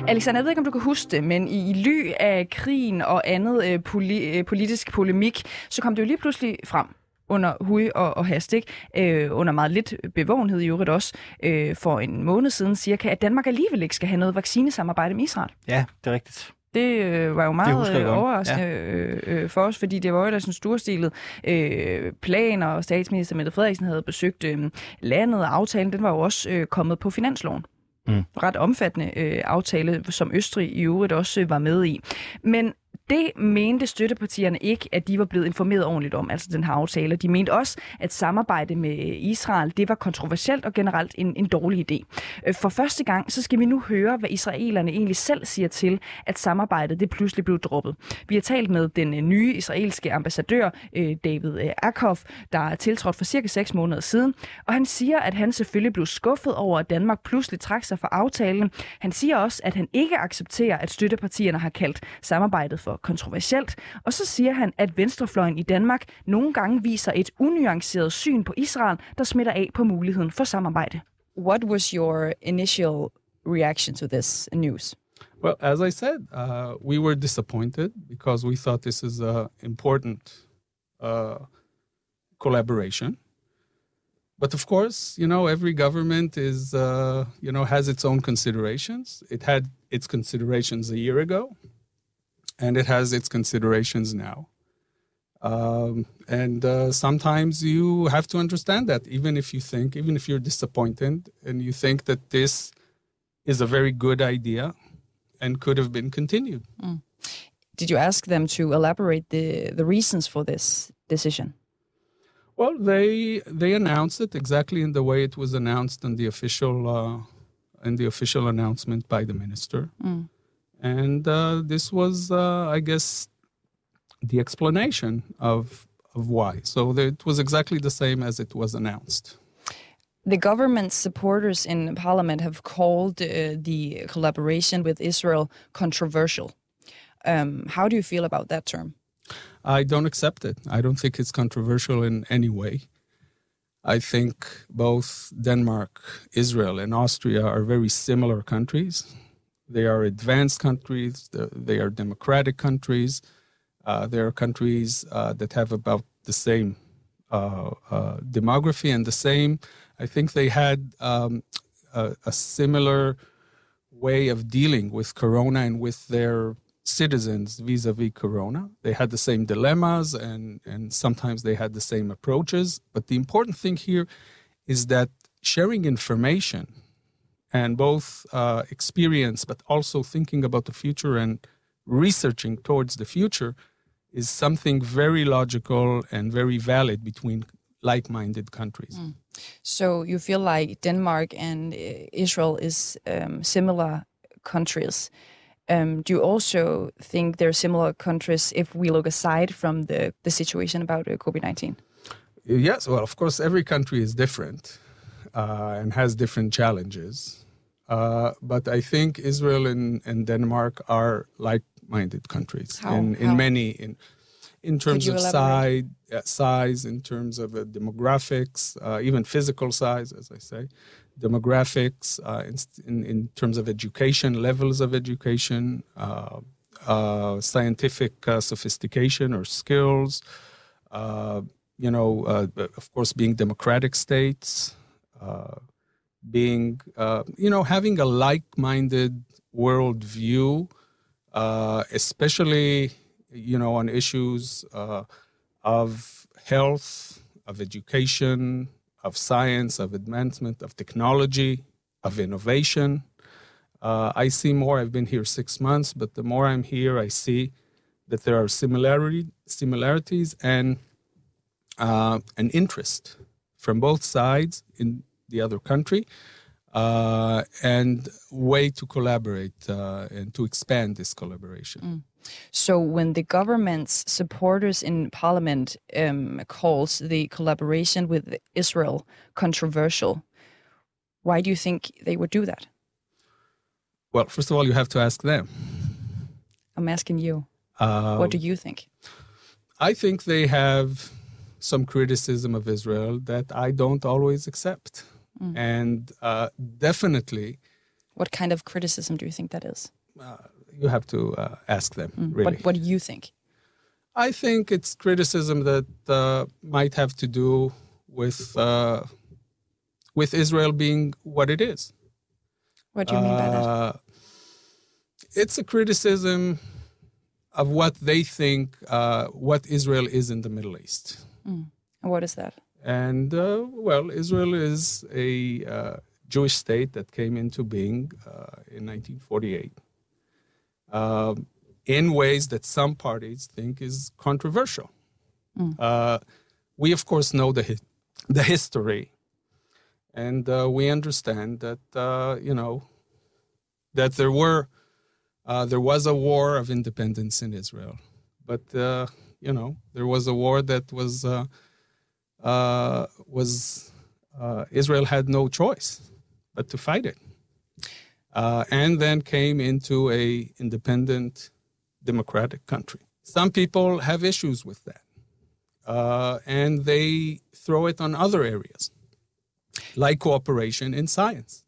Alexander, jeg ved ikke, om du kan huske det, men i, i ly af krigen og andet øh, poli, øh, politisk polemik, så kom det jo lige pludselig frem under hui og, og hast, ikke? Øh, under meget lidt bevågenhed i øvrigt også, øh, for en måned siden cirka, at Danmark alligevel ikke skal have noget vaccinesamarbejde med Israel. Ja, det er rigtigt. Det øh, var jo meget øh, overraskende ja. øh, øh, for os, fordi det var jo da sådan storstilet øh, planer, og statsminister Mette Frederiksen havde besøgt øh, landet, og aftalen den var jo også øh, kommet på finansloven. Mm. Ret omfattende øh, aftale, som Østrig i øvrigt også øh, var med i. Men det mente støttepartierne ikke, at de var blevet informeret ordentligt om, altså den her aftale. De mente også, at samarbejde med Israel, det var kontroversielt og generelt en, en dårlig idé. Øh, for første gang, så skal vi nu høre, hvad israelerne egentlig selv siger til, at samarbejdet det pludselig blev droppet. Vi har talt med den øh, nye israelske ambassadør, øh, David Akhoff, der er tiltrådt for cirka 6 måneder siden, og han siger, at han selvfølgelig blev skuffet over, at Danmark pludselig trak sig fra aftalen. Han siger også, at han ikke accepterer, at støttepartierne har kaldt samarbejdet for kontroversielt. Og så siger han, at venstrefløjen i Danmark nogle gange viser et unuanceret syn på Israel, der smitter af på muligheden for samarbejde. What was your initial reaction to this news? Well, as I said, uh, we were disappointed because we thought this is an important uh, collaboration. But of course, you know, every government is, uh, you know, has its own considerations. It had its considerations a year ago, and it has its considerations now. Um, and uh, sometimes you have to understand that, even if you think, even if you're disappointed and you think that this is a very good idea and could have been continued. Mm. Did you ask them to elaborate the, the reasons for this decision? Well, they they announced it exactly in the way it was announced in the official uh, in the official announcement by the minister, mm. And uh, this was, uh, I guess, the explanation of of why. So it was exactly the same as it was announced. The government's supporters in parliament have called uh, the collaboration with Israel controversial. Um, how do you feel about that term? I don't accept it. I don't think it's controversial in any way. I think both Denmark, Israel, and Austria are very similar countries. They are advanced countries, they are democratic countries. Uh, they are countries uh, that have about the same uh, uh, demography and the same. I think they had um, a, a, similar way of dealing with Corona and with their citizens vis-a-vis Corona. They had the same dilemmas and and sometimes they had the same approaches. But the important thing here is that sharing information and both uh, experience, but also thinking about the future and researching towards the future is something very logical and very valid between like-minded countries. Mm. So you feel like Denmark and uh, Israel is um, similar countries. Um, do you also think there are similar countries if we look aside from the, the situation about uh, COVID 19? Yes, well, of course, every country is different uh, and has different challenges. Uh, but I think Israel and, and Denmark are like minded countries How? in, in How? many, in, in terms of size, uh, size, in terms of uh, demographics, uh, even physical size, as I say demographics, uh, in, in, terms of education, levels of education, uh, uh, scientific uh, sophistication or skills, uh, you know, uh, of course, being democratic states, being, you know, having a like-minded world view, especially, you know, on issues of health, of education, of science, of advancement, of technology, of innovation. Uh, I see more. I've been here six months, but the more I'm here, I see that there are similarity, similarities and uh, an interest from both sides in the other country uh, and way to collaborate uh, and to expand this collaboration. Mm. So when the government's supporters in parliament um, calls the collaboration with Israel controversial, why do you think they would do that? Well, first of all, you have to ask them. I'm asking you. Uh, what do you think? I think they have some criticism of Israel that I don't always accept. Mm. And uh, definitely. What kind of criticism do you think that is? Uh, you have to uh, ask them. Mm. Really. What, what, do you think? I think it's criticism that uh, might have to do with uh, with Israel being what it is. What do you mean by that? Uh, it's a criticism of what they think uh, what Israel is in the Middle East. Mm. And what is that? And uh, well, Israel is a Jewish state that came into being in 1948. Um, in ways that some parties think is controversial. Mm. Uh, we, of course, know the, the history, and uh, we understand that, uh, you know, that there were uh, there was a war of independence in Israel, but uh, you know there was a war that was uh, uh was uh, Israel had no choice but to fight it, uh, and then came into a independent democratic country. Some people have issues with that, and they throw it on other areas, like cooperation in science.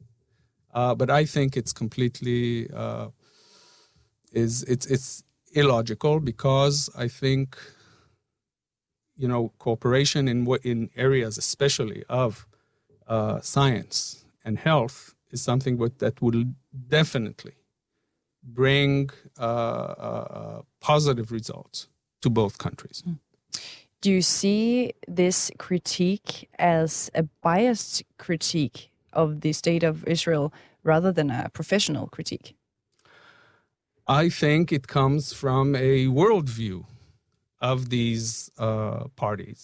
but I think it's completely is it's it's illogical because I think you know cooperation in in areas especially of uh, science and health is something that will definitely bring uh, uh, positive results to both countries. Hmm. Do you see this critique as a biased critique of the state of Israel rather than a professional critique? I think it comes from a worldview of these uh, parties,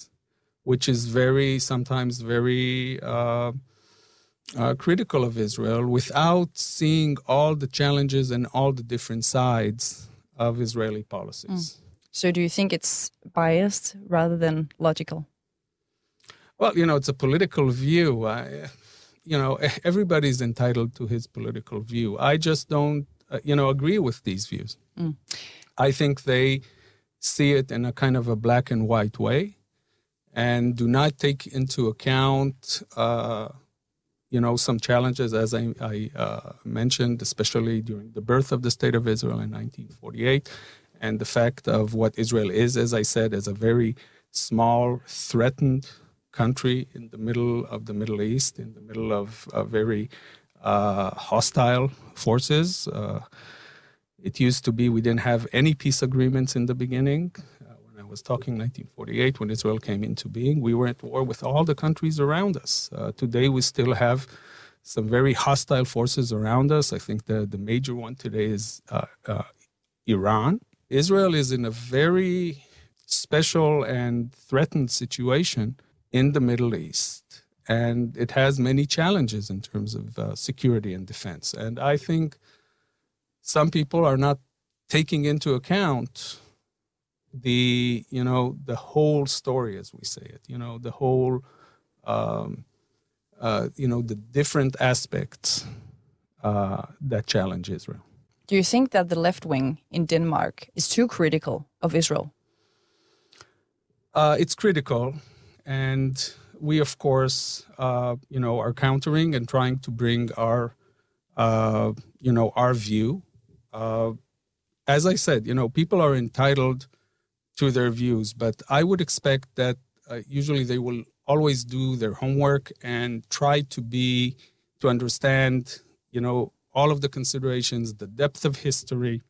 which is very, sometimes very uh, uh, critical of Israel without seeing all the challenges and all the different sides of Israeli policies. Mm. So, do you think it's biased rather than logical? Well, you know, it's a political view. I, you know, everybody's entitled to his political view. I just don't uh, you know, agree with these views. Mm. I think they see it in a kind of a black and white way and do not take into account, uh, you know, some challenges, as I, I uh, mentioned, especially during the birth of the State of Israel in 1948, and the fact of what Israel is, as I said, as a very small, threatened country in the middle of the Middle East, in the middle of very uh, hostile forces. Uh, it used to be we didn't have any peace agreements in the beginning. Uh, when I was talking 1948, when Israel came into being, we were at war with all the countries around us. today, we still have some very hostile forces around us. I think the, the major one today is uh, uh, Iran. Israel is in a very special and threatened situation in the Middle East and it has many challenges in terms of uh, security and defense. And I think some people are not taking into account the you know the whole story as we say it you know the whole um, uh, you know the different aspects uh, that challenge Israel. Do you think that the left wing in Denmark is too critical of Israel? Uh, it's critical, and we of course uh, you know are countering and trying to bring our uh, you know our view uh, as i said you know people are entitled to their views but i would expect that uh, usually they will always do their homework and try to be to understand you know all of the considerations the depth of history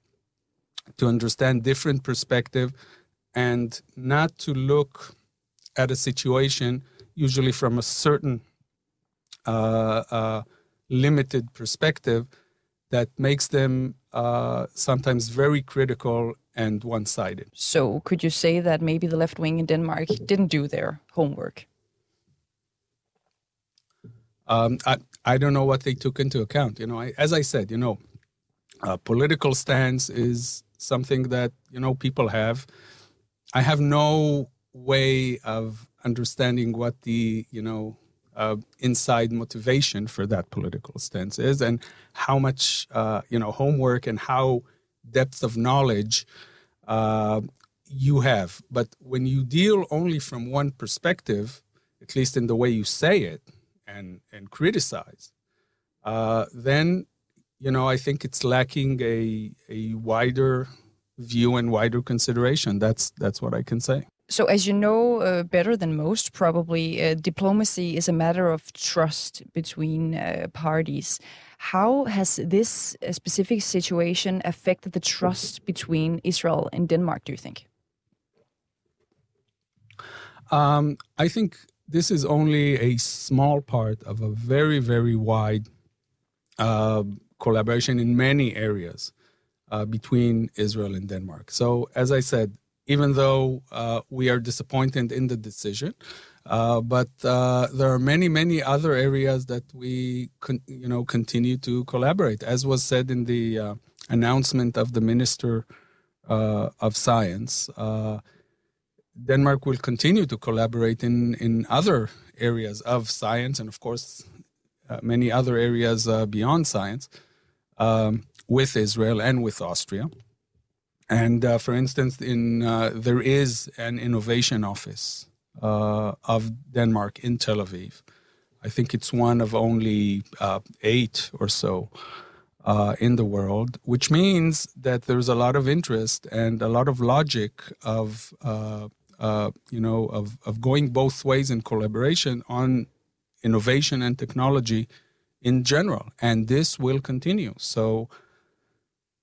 to understand different perspective and not to look at a situation usually from a certain uh, uh, limited perspective that makes them uh, sometimes very critical and one sided. So, could you say that maybe the left wing in Denmark didn't do their homework? Um, I, I don't know what they took into account. You know, I, as I said, you know, a political stance is something that, you know, people have. I have no way of understanding what the you know uh, inside motivation for that political stance is, and how much uh, you know homework and how depth of knowledge uh, you have. But when you deal only from one perspective, at least in the way you say it and and criticize, uh, then you know I think it's lacking a a wider view and wider consideration. That's that's what I can say. So, as you know uh, better than most, probably, uh, diplomacy is a matter of trust between uh, parties. How has this uh, specific situation affected the trust between Israel and Denmark, do you think? Um, I think this is only a small part of a very, very wide uh, collaboration in many areas. uh, between Israel and Denmark. So, as I said, even though uh, we are disappointed in the decision, uh, but uh, there are many, many other areas that we, con- you know, continue to collaborate. As was said in the uh, announcement of the Minister uh, of Science, uh, Denmark will continue to collaborate in in other areas of science, and of course, many other areas beyond science, um, with Israel and with Austria. And for instance, in there is an innovation office uh, of Denmark in Tel Aviv. I think it's one of only uh, eight or so uh, in the world, which means that there's a lot of interest and a lot of logic of uh, uh, you know of of going both ways in collaboration on innovation and technology in general, and this will continue. So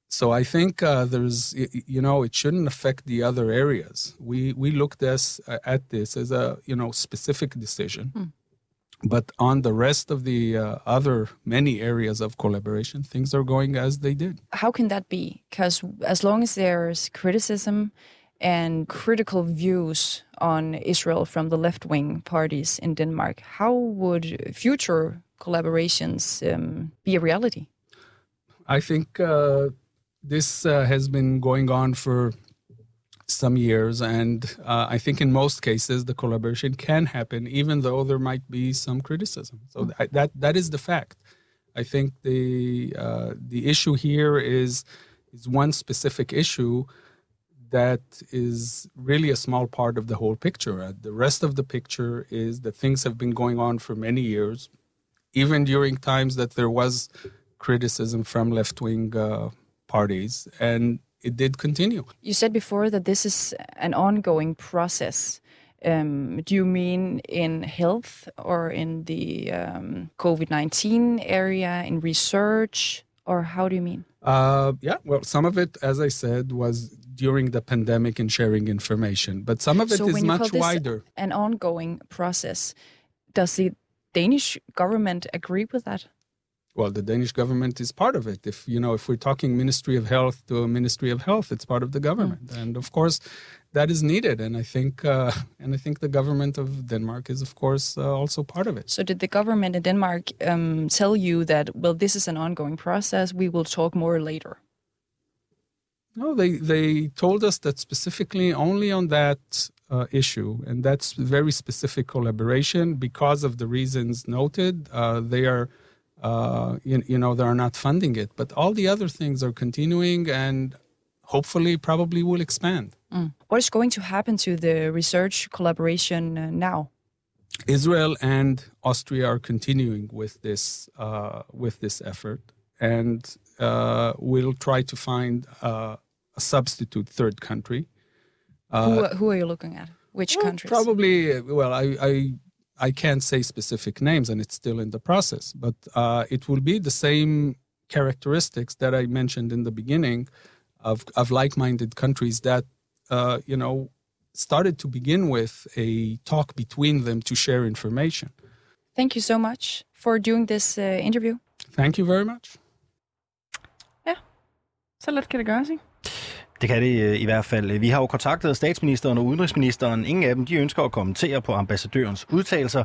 so I think uh, there's, you know, it shouldn't affect the other areas. We we looked this, uh, at this as a you know specific decision, mm. but on the rest of the uh, other many areas of collaboration, things are going as they did. How can that be? Because as long as there's criticism and critical views on Israel from the left wing parties in Denmark, how would future collaborations um, be a reality? I think uh, this uh, has been going on for some years, and uh, I think in most cases the collaboration can happen, even though there might be some criticism. So th- that that is the fact. I think the uh, the issue here is is one specific issue that is really a small part of the whole picture. Uh, the rest of the picture is that things have been going on for many years, even during times that there was criticism from left wing uh, parties, and it did continue. You said before that this is an ongoing process. Um, do you mean in health or in the um, COVID 19 area, in research, or how do you mean? Uh, yeah, well, some of it, as I said, was during the pandemic and sharing information, but some of it so is much wider. An ongoing process. Does the Danish government agree with that? Well the danish government is part of it. If you know if we're talking ministry of health to a ministry of health it's part of the government. Mm. and of course that is needed. And i think uh, and i think the government of denmark is of course uh, also part of it. So did the government in denmark um, tell you that well this is an ongoing process we will talk more later? No they they told us that specifically only on that uh, issue, and that's very specific collaboration. Because of the reasons noted. Uh, they are uh, you, you know, they are not funding it. But all the other things are continuing and hopefully probably will expand. Mm. What is going to happen to the research collaboration uh, now? Israel and Austria are continuing with this uh, with this effort, and uh, we'll try to find uh, a substitute third country. who, who are you looking at? Which well, countries? Probably. Well, I, I I can't say specific names, and it's still in the process. But uh, it will be the same characteristics that I mentioned in the beginning of of like-minded countries that uh, you know started to begin with a talk between them to share information. Thank you so much for doing this uh, interview. Thank you very much. Ja, så let kan det gøres, ikke? Det kan det øh, i hvert fald. Vi har jo kontaktet statsministeren og udenrigsministeren. Ingen af dem de ønsker at kommentere på ambassadørens udtalelser.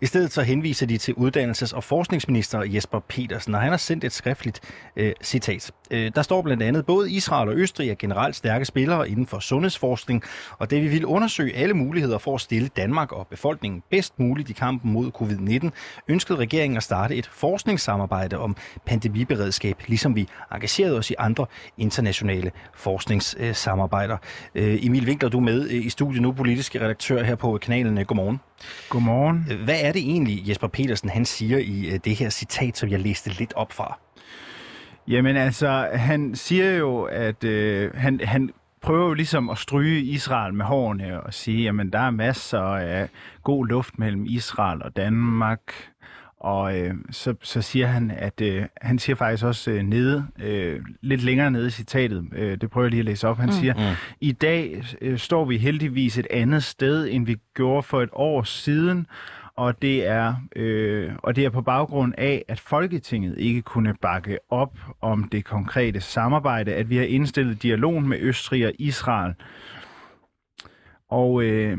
I stedet så henviser de til uddannelses- og forskningsminister Jesper Petersen, og han har sendt et skriftligt øh, citat. Øh, der står blandt andet, både Israel og Østrig er generelt stærke spillere inden for sundhedsforskning, og det vi vil undersøge alle muligheder for at stille Danmark og befolkningen bedst muligt i kampen mod covid-19, ønskede regeringen at starte et forskningssamarbejde om pandemiberedskab, ligesom vi engagerede os i andre internationale forskning forskningssamarbejder. Øh, Emil Winkler, du er med i studiet nu, politiske redaktør her på kanalen. Godmorgen. Godmorgen. Øh, hvad er det egentlig, Jesper Petersen han siger i øh, det her citat, som jeg læste lidt op fra? Jamen altså, han siger jo, at øh, han, han prøver jo ligesom at stryge Israel med hårene og sige, jamen der er masser af god luft mellem Israel og Danmark. Og øh, så, så siger han, at øh, han siger faktisk også øh, nede, øh, lidt længere nede i citatet, øh, det prøver jeg lige at læse op, han mm. siger, mm. i dag øh, står vi heldigvis et andet sted, end vi gjorde for et år siden, og det er øh, og det er på baggrund af, at Folketinget ikke kunne bakke op om det konkrete samarbejde, at vi har indstillet dialogen med Østrig og Israel. Og øh,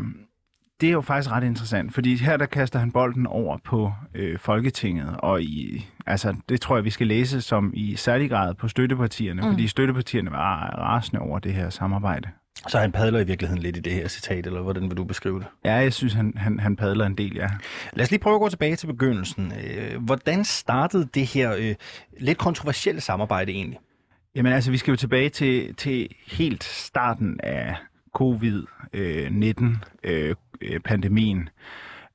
det er jo faktisk ret interessant, fordi her der kaster han bolden over på øh, Folketinget, og i, altså, det tror jeg, vi skal læse som i særlig grad på støttepartierne, mm. fordi støttepartierne var rasende over det her samarbejde. Så han padler i virkeligheden lidt i det her citat, eller hvordan vil du beskrive det? Ja, jeg synes, han, han, han padler en del, ja. Lad os lige prøve at gå tilbage til begyndelsen. Øh, hvordan startede det her øh, lidt kontroversielle samarbejde egentlig? Jamen altså, vi skal jo tilbage til, til helt starten af covid-19-pandemien.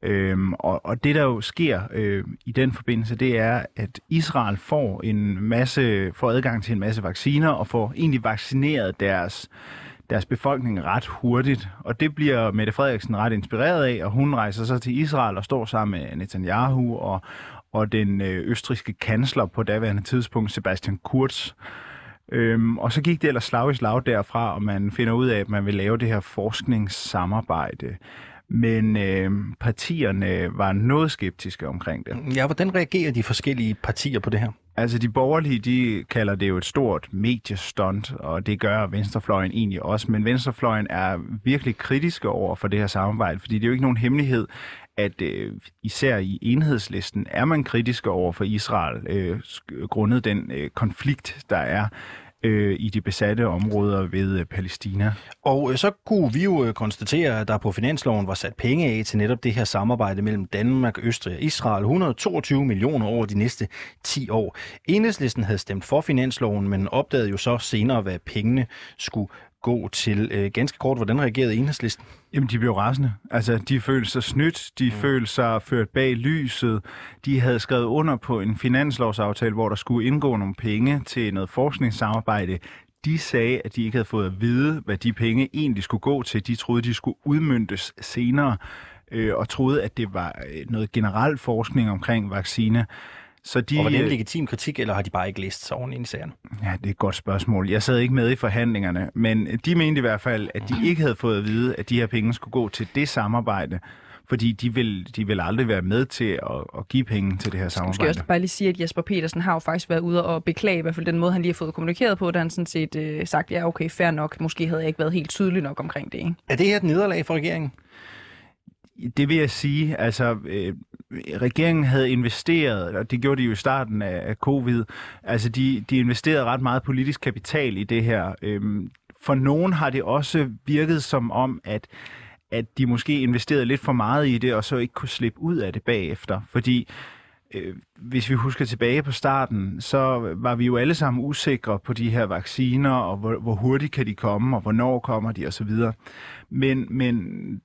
Øh, øhm, og, og det, der jo sker øh, i den forbindelse, det er, at Israel får en masse, får adgang til en masse vacciner og får egentlig vaccineret deres deres befolkning ret hurtigt, og det bliver Mette Frederiksen ret inspireret af, og hun rejser så til Israel og står sammen med Netanyahu og, og den øh, østriske kansler på daværende tidspunkt, Sebastian Kurz. Øhm, og så gik det ellers slag i slag derfra, og man finder ud af, at man vil lave det her forskningssamarbejde. Men øh, partierne var noget skeptiske omkring det. Ja, hvordan reagerer de forskellige partier på det her? Altså de borgerlige, de kalder det jo et stort mediestunt, og det gør venstrefløjen egentlig også. Men venstrefløjen er virkelig kritiske over for det her samarbejde, fordi det er jo ikke nogen hemmelighed, at øh, især i enhedslisten er man kritiske over for Israel, øh, grundet den øh, konflikt, der er øh, i de besatte områder ved øh, Palæstina. Og øh, så kunne vi jo øh, konstatere, at der på finansloven var sat penge af til netop det her samarbejde mellem Danmark, Østrig og Israel. 122 millioner over de næste 10 år. Enhedslisten havde stemt for finansloven, men opdagede jo så senere, hvad pengene skulle gå til. Øh, ganske kort, hvordan reagerede enhedslisten? Jamen, de blev rasende. Altså, de følte sig snydt, de mm. følte sig ført bag lyset. De havde skrevet under på en finanslovsaftale, hvor der skulle indgå nogle penge til noget forskningssamarbejde. De sagde, at de ikke havde fået at vide, hvad de penge egentlig skulle gå til. De troede, de skulle udmyndtes senere, øh, og troede, at det var øh, noget generel forskning omkring vaccine. Så de, og var det en øh, legitim kritik, eller har de bare ikke læst sig ordentligt i sagen? Ja, det er et godt spørgsmål. Jeg sad ikke med i forhandlingerne, men de mente i hvert fald, at de ikke havde fået at vide, at de her penge skulle gå til det samarbejde, fordi de vil, de vil aldrig være med til at, at give penge til det her samarbejde. Skal jeg også bare lige sige, at Jesper Petersen har jo faktisk været ude og beklage, i hvert fald den måde, han lige har fået kommunikeret på, da han sådan set øh, sagt, ja okay, fair nok, måske havde jeg ikke været helt tydelig nok omkring det. Ikke? Er det her et nederlag for regeringen? Det vil jeg sige, altså øh, regeringen havde investeret, og det gjorde de jo i starten af, af covid, altså de, de investerede ret meget politisk kapital i det her. Øh, for nogen har det også virket som om, at at de måske investerede lidt for meget i det, og så ikke kunne slippe ud af det bagefter. Fordi øh, hvis vi husker tilbage på starten, så var vi jo alle sammen usikre på de her vacciner, og hvor, hvor hurtigt kan de komme, og hvornår kommer de osv. Men, men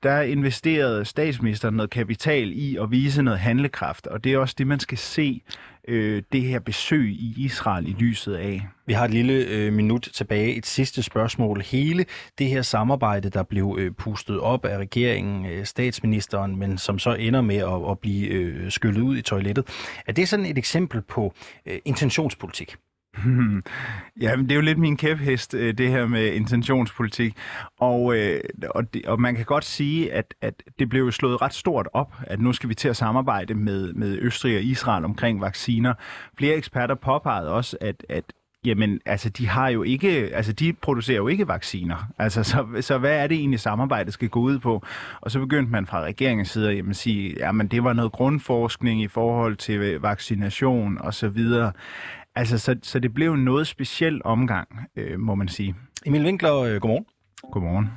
der investerede statsministeren noget kapital i at vise noget handlekraft, og det er også det, man skal se øh, det her besøg i Israel i lyset af. Vi har et lille øh, minut tilbage. Et sidste spørgsmål. Hele det her samarbejde, der blev øh, pustet op af regeringen, øh, statsministeren, men som så ender med at, at blive øh, skyllet ud i toilettet. Er det sådan et eksempel på øh, intentionspolitik? Ja, men det er jo lidt min kæphest, øh, det her med intentionspolitik. Og, øh, og, det, og man kan godt sige, at, at det blev slået ret stort op, at nu skal vi til at samarbejde med, med Østrig og Israel omkring vacciner. Flere eksperter påpegede også, at, at Jamen, altså, de har jo ikke, altså, de producerer jo ikke vacciner. Altså, så, så hvad er det egentlig, samarbejdet skal gå ud på? Og så begyndte man fra regeringens side at jamen, sige, jamen, det var noget grundforskning i forhold til vaccination og så videre. Altså, så, så det blev en noget speciel omgang, øh, må man sige. Emil Winkler, øh, godmorgen. Godmorgen.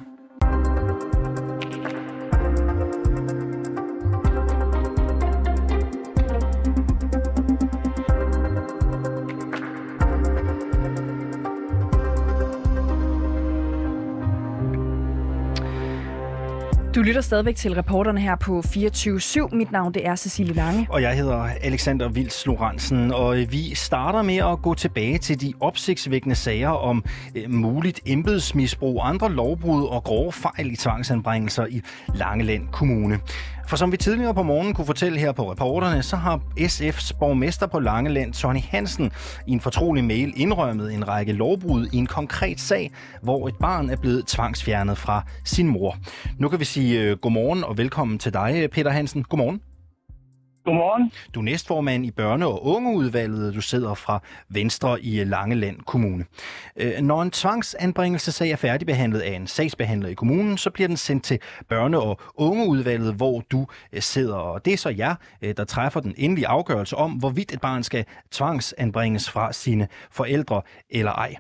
Du lytter stadigvæk til reporterne her på 24-7. Mit navn det er Cecilie Lange. Og jeg hedder Alexander Vils Lorentzen, og vi starter med at gå tilbage til de opsigtsvækkende sager om øh, muligt embedsmisbrug, andre lovbrud og grove fejl i tvangsanbringelser i Langeland Kommune. For som vi tidligere på morgenen kunne fortælle her på reporterne, så har SF's borgmester på Langeland, Tony Hansen, i en fortrolig mail indrømmet en række lovbrud i en konkret sag, hvor et barn er blevet tvangsfjernet fra sin mor. Nu kan vi sige uh, godmorgen og velkommen til dig, Peter Hansen. Godmorgen. Godmorgen. Du er næstformand i børne- og ungeudvalget. Du sidder fra Venstre i Langeland Kommune. Øh, når en tvangsanbringelsesag er færdigbehandlet af en sagsbehandler i kommunen, så bliver den sendt til børne- og ungeudvalget, hvor du øh, sidder. Og det er så jer, øh, der træffer den endelige afgørelse om, hvorvidt et barn skal tvangsanbringes fra sine forældre eller ej.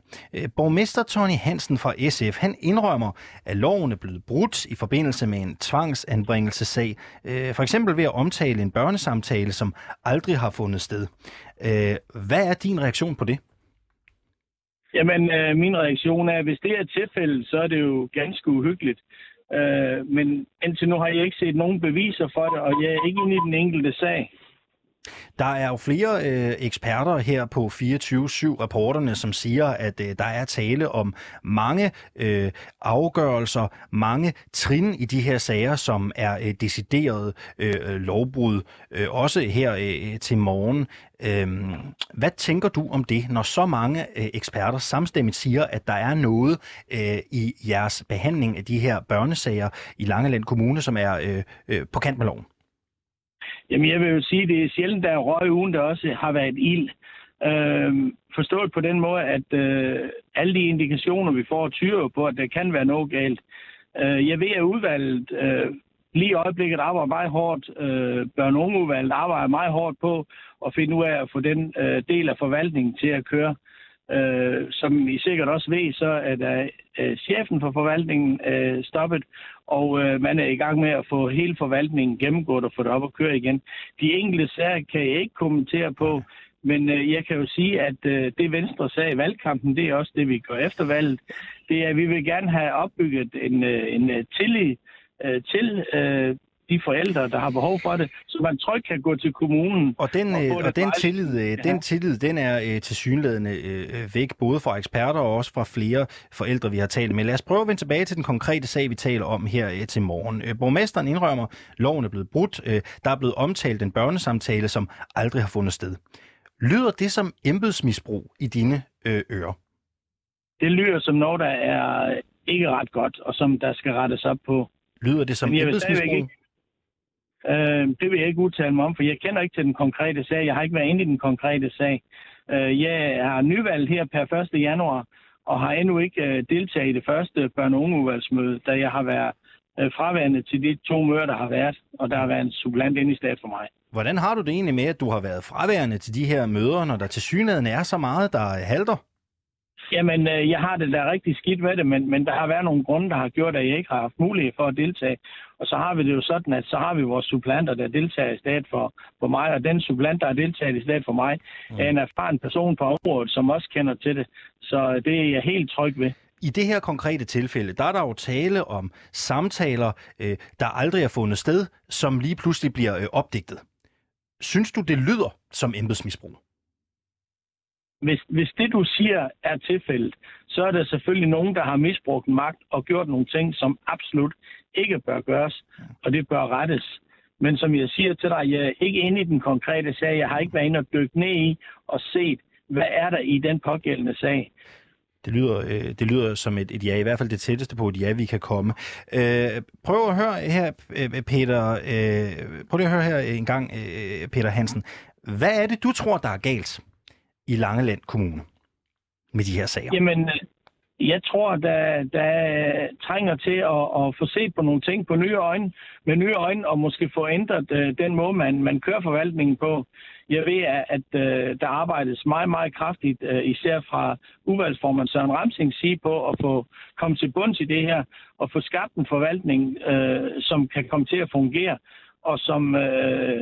Borgmester Tony Hansen fra SF, han indrømmer, at loven er blevet brudt i forbindelse med en tvangsanbringelsesag. For eksempel ved at omtale en børnesag samtale, som aldrig har fundet sted. Øh, hvad er din reaktion på det? Jamen, øh, min reaktion er, at hvis det er tilfældet, så er det jo ganske uhyggeligt. Øh, men indtil nu har jeg ikke set nogen beviser for det, og jeg er ikke inde i den enkelte sag. Der er jo flere øh, eksperter her på 24-7-rapporterne, som siger, at øh, der er tale om mange øh, afgørelser, mange trin i de her sager, som er øh, decideret øh, lovbrud, øh, også her øh, til morgen. Øh, hvad tænker du om det, når så mange øh, eksperter samstemmigt siger, at der er noget øh, i jeres behandling af de her børnesager i Langeland Kommune, som er øh, øh, på kant med loven? Jamen, jeg vil jo sige, det er sjældent, der er røg uden der også har været ild. Øh, forstået på den måde, at øh, alle de indikationer, vi får, tyder på, at der kan være noget galt. Øh, jeg ved, at udvalget øh, lige i øjeblikket arbejder meget hårdt. Øh, børn- og ungeudvalget arbejder meget hårdt på at finde ud af at få den øh, del af forvaltningen til at køre. Øh, som I sikkert også ved, så er der øh, chefen for forvaltningen øh, stoppet, og øh, man er i gang med at få hele forvaltningen gennemgået og få det op at køre igen. De enkelte sager kan jeg ikke kommentere på, men øh, jeg kan jo sige, at øh, det Venstre sagde i valgkampen, det er også det, vi gør efter valget. Det er, at vi vil gerne have opbygget en, øh, en øh, tillid øh, til øh, de forældre, der har behov for det, så man trygt kan gå til kommunen. Og den, og, øh, og den, tillid, øh, ja. den tillid, den er øh, til synlædende øh, væk, både fra eksperter og også fra flere forældre, vi har talt med. Lad os prøve at vende tilbage til den konkrete sag, vi taler om her øh, til morgen. Øh, borgmesteren indrømmer, loven er blevet brudt. Øh, der er blevet omtalt en børnesamtale, som aldrig har fundet sted. Lyder det som embedsmisbrug i dine øh, ører? Det lyder som noget, der er ikke ret godt, og som der skal rettes op på. Lyder det som embedsmisbrug? Øh, det vil jeg ikke udtale mig om, for jeg kender ikke til den konkrete sag. Jeg har ikke været inde i den konkrete sag. Øh, jeg har nyvalgt her per 1. januar, og har endnu ikke øh, deltaget i det første børne- og ungeudvalgsmøde, da jeg har været øh, fraværende til de to møder, der har været, og der har været en supplant inde i stedet for mig. Hvordan har du det egentlig med, at du har været fraværende til de her møder, når der til synligheden er så meget, der halter? Jamen, øh, jeg har det da rigtig skidt med det, men, men der har været nogle grunde, der har gjort, at jeg ikke har haft mulighed for at deltage. Og så har vi det jo sådan, at så har vi vores supplanter, der deltager i stedet for, for mig, og den supplant, der har deltaget i stedet for mig, mm. er en erfaren person på området, som også kender til det. Så det er jeg helt tryg ved. I det her konkrete tilfælde, der er der jo tale om samtaler, øh, der aldrig er fundet sted, som lige pludselig bliver øh, opdigtet. Synes du, det lyder som embedsmisbrug? hvis, hvis det, du siger, er tilfældet, så er der selvfølgelig nogen, der har misbrugt magt og gjort nogle ting, som absolut ikke bør gøres, og det bør rettes. Men som jeg siger til dig, jeg er ikke inde i den konkrete sag. Jeg har ikke været inde og dykke ned i og set, hvad er der i den pågældende sag. Det lyder, øh, det lyder som et, et ja, i hvert fald det tætteste på et ja, vi kan komme. Øh, prøv at høre her, øh, Peter. Øh, prøv lige at høre her en gang, øh, Peter Hansen. Hvad er det, du tror, der er galt i Langeland Kommune med de her sager? Jamen, jeg tror, der, der trænger til at, at få set på nogle ting på nye øjne, med nye øjne, og måske få ændret uh, den måde, man, man kører forvaltningen på. Jeg ved, at, at uh, der arbejdes meget, meget kraftigt, uh, især fra udvalgsformand Søren Ramsing, sige på at få komme til bunds i det her, og få skabt en forvaltning, uh, som kan komme til at fungere, og som uh,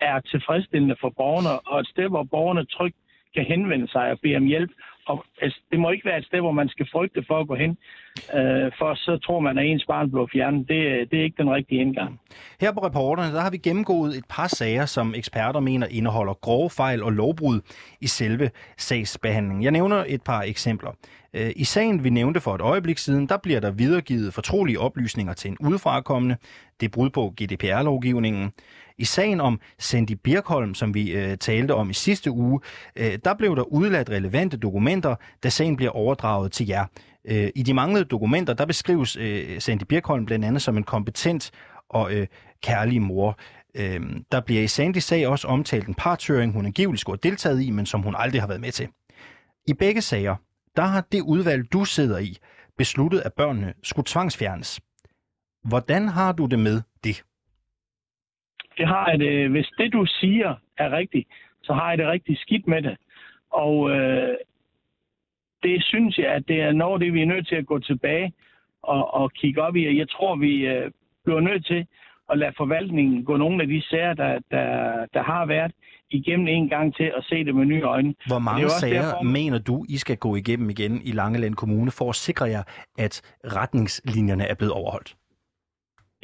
er tilfredsstillende for borgerne, og et sted, hvor borgerne trygt kan henvende sig og bede om hjælp. Og altså, det må ikke være et sted, hvor man skal frygte for at gå hen, øh, for så tror man, at ens barn bliver fjernet. Det, det er ikke den rigtige indgang. Her på reporterne, der har vi gennemgået et par sager, som eksperter mener indeholder grove fejl og lovbrud i selve sagsbehandlingen. Jeg nævner et par eksempler. Øh, I sagen, vi nævnte for et øjeblik siden, der bliver der videregivet fortrolige oplysninger til en udefrakommende. Det er brud på GDPR-lovgivningen. I sagen om Sandy Birkholm, som vi øh, talte om i sidste uge, øh, der blev der udladt relevante dokumenter, da sagen bliver overdraget til jer. Øh, I de manglede dokumenter, der beskrives øh, Sandy Birkholm blandt andet som en kompetent og øh, kærlig mor. Øh, der bliver i Sandys sag også omtalt en partøring, hun angiveligt skulle have deltaget i, men som hun aldrig har været med til. I begge sager, der har det udvalg, du sidder i, besluttet, at børnene skulle tvangsfjernes. Hvordan har du det med det? Det har jeg det, hvis det du siger er rigtigt, så har jeg det rigtig skidt med det. Og øh, det synes jeg, at det er noget, det vi er nødt til at gå tilbage og, og kigge op i. Jeg tror, vi øh, bliver nødt til at lade forvaltningen gå nogle af de sager, der, der, der har været, igennem en gang til at se det med nye øjne. Hvor mange sager derfor... mener du, I skal gå igennem igen i Langeland Kommune for at sikre jer, at retningslinjerne er blevet overholdt?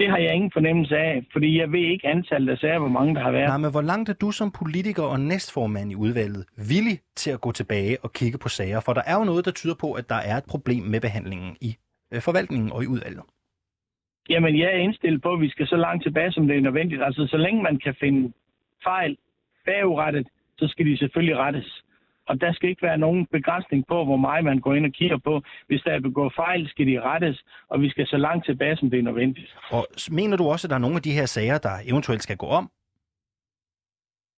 Det har jeg ingen fornemmelse af, fordi jeg ved ikke antallet af sager, hvor mange der har været. Nej, men hvor langt er du som politiker og næstformand i udvalget villig til at gå tilbage og kigge på sager? For der er jo noget, der tyder på, at der er et problem med behandlingen i øh, forvaltningen og i udvalget. Jamen, jeg er indstillet på, at vi skal så langt tilbage, som det er nødvendigt. Altså, så længe man kan finde fejl bagudrettet, så skal de selvfølgelig rettes. Og der skal ikke være nogen begrænsning på, hvor meget man går ind og kigger på. Hvis der er begået fejl, skal de rettes, og vi skal så langt tilbage, som det er nødvendigt. Og mener du også, at der er nogle af de her sager, der eventuelt skal gå om?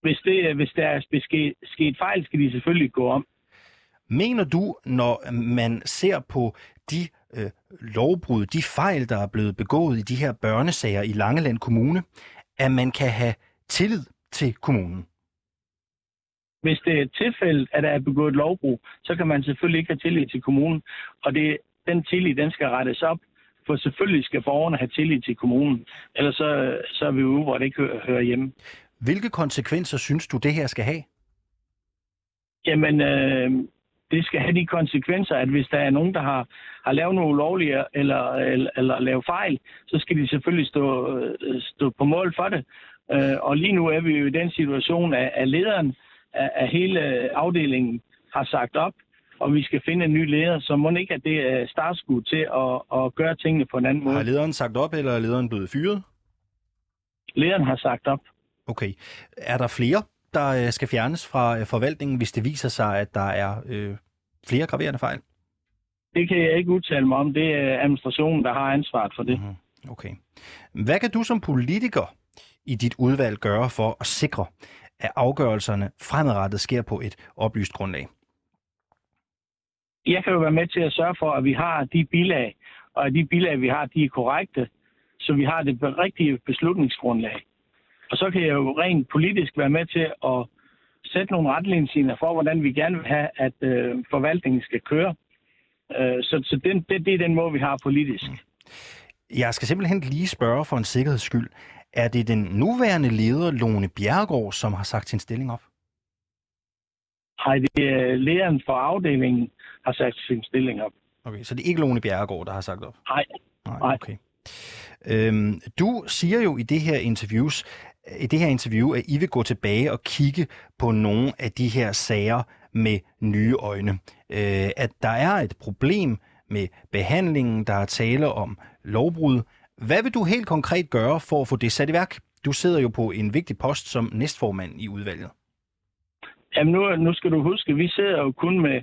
Hvis, det, hvis der er sket, sket fejl, skal de selvfølgelig gå om. Mener du, når man ser på de øh, lovbrud, de fejl, der er blevet begået i de her børnesager i Langeland Kommune, at man kan have tillid til kommunen? Hvis det er tilfældet, at der er begået lovbrug, så kan man selvfølgelig ikke have tillid til kommunen. Og det, den tillid, den skal rettes op, for selvfølgelig skal borgerne have tillid til kommunen. Ellers så, så er vi ude, hvor det ikke hører, hører hjemme. Hvilke konsekvenser synes du, det her skal have? Jamen, øh, det skal have de konsekvenser, at hvis der er nogen, der har, har lavet noget ulovligt eller, eller, eller lavet fejl, så skal de selvfølgelig stå, stå på mål for det. Øh, og lige nu er vi jo i den situation, at, at lederen af, af hele afdelingen har sagt op, og vi skal finde en ny leder, så må ikke, at det er startskud til at, at gøre tingene på en anden måde. Har lederen sagt op, eller er lederen blevet fyret? Lederen har sagt op. Okay. Er der flere, der øh, skal fjernes fra øh, forvaltningen, hvis det viser sig, at der er øh, flere graverende fejl? Det kan jeg ikke udtale mig om. Det er administrationen, der har ansvaret for det. Mm-hmm. Okay. Hvad kan du som politiker i dit udvalg gøre for at sikre, at afgørelserne fremadrettet sker på et oplyst grundlag? Jeg kan jo være med til at sørge for, at vi har de bilag, og at de bilag, vi har, de er korrekte, så vi har det rigtige beslutningsgrundlag. Og så kan jeg jo rent politisk være med til at sætte nogle retningslinjer for, hvordan vi gerne vil have, at øh, forvaltningen skal køre. Øh, så så den, det, det er den måde, vi har politisk. Jeg skal simpelthen lige spørge for en sikkerheds skyld. Er det den nuværende leder, Lone Bjergård, som har sagt sin stilling op? Nej, det er lederen for afdelingen, har sagt sin stilling op. Okay, så det er ikke Lone Bjergård, der har sagt op? Nej. Nej, okay. Øhm, du siger jo i det her interviews, i det her interview, at I vil gå tilbage og kigge på nogle af de her sager med nye øjne. Øh, at der er et problem med behandlingen, der er tale om lovbrud, hvad vil du helt konkret gøre for at få det sat i værk? Du sidder jo på en vigtig post som næstformand i udvalget. Jamen nu, nu skal du huske, vi sidder jo kun med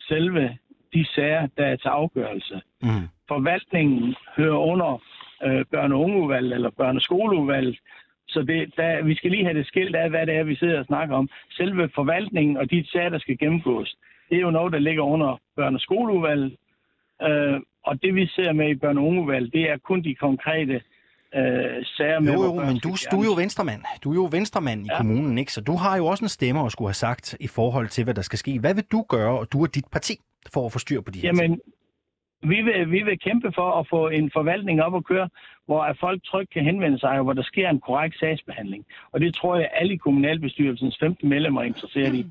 selve de sager, der er til afgørelse. Mm. Forvaltningen hører under øh, børne- og ungeudvalget eller børneskoleudvalget, så det, der, vi skal lige have det skilt af, hvad det er, vi sidder og snakker om. Selve forvaltningen og de sager, der skal gennemgås, det er jo noget, der ligger under børne- og skoleudvalget. Øh, og det vi ser med i børn- og ungevalg, det er kun de konkrete øh, sager med... Jo, jo, men du, du er jo venstremand. Du er jo venstremand i ja. kommunen, ikke? Så du har jo også en stemme at skulle have sagt i forhold til, hvad der skal ske. Hvad vil du gøre, og du og dit parti, for at få styr på de her Jamen, ting? vi vil, vi vil kæmpe for at få en forvaltning op at køre, hvor at folk trygt kan henvende sig, og hvor der sker en korrekt sagsbehandling. Og det tror jeg, alle kommunalbestyrelsens 15 medlemmer er interesseret i.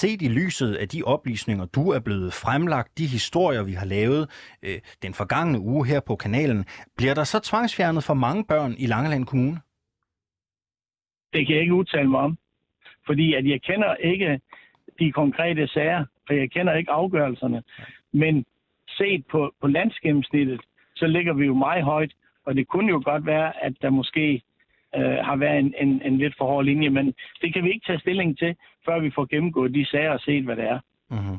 Set i lyset af de oplysninger, du er blevet fremlagt, de historier, vi har lavet øh, den forgangne uge her på kanalen, bliver der så tvangsfjernet for mange børn i Langeland Kommune? Det kan jeg ikke udtale mig om, fordi at jeg kender ikke de konkrete sager, og jeg kender ikke afgørelserne. Men set på, på landsgennemsnittet, så ligger vi jo meget højt, og det kunne jo godt være, at der måske øh, har været en, en, en lidt for hård linje, men det kan vi ikke tage stilling til, før vi får gennemgået de sager og set, hvad det er. Mm-hmm.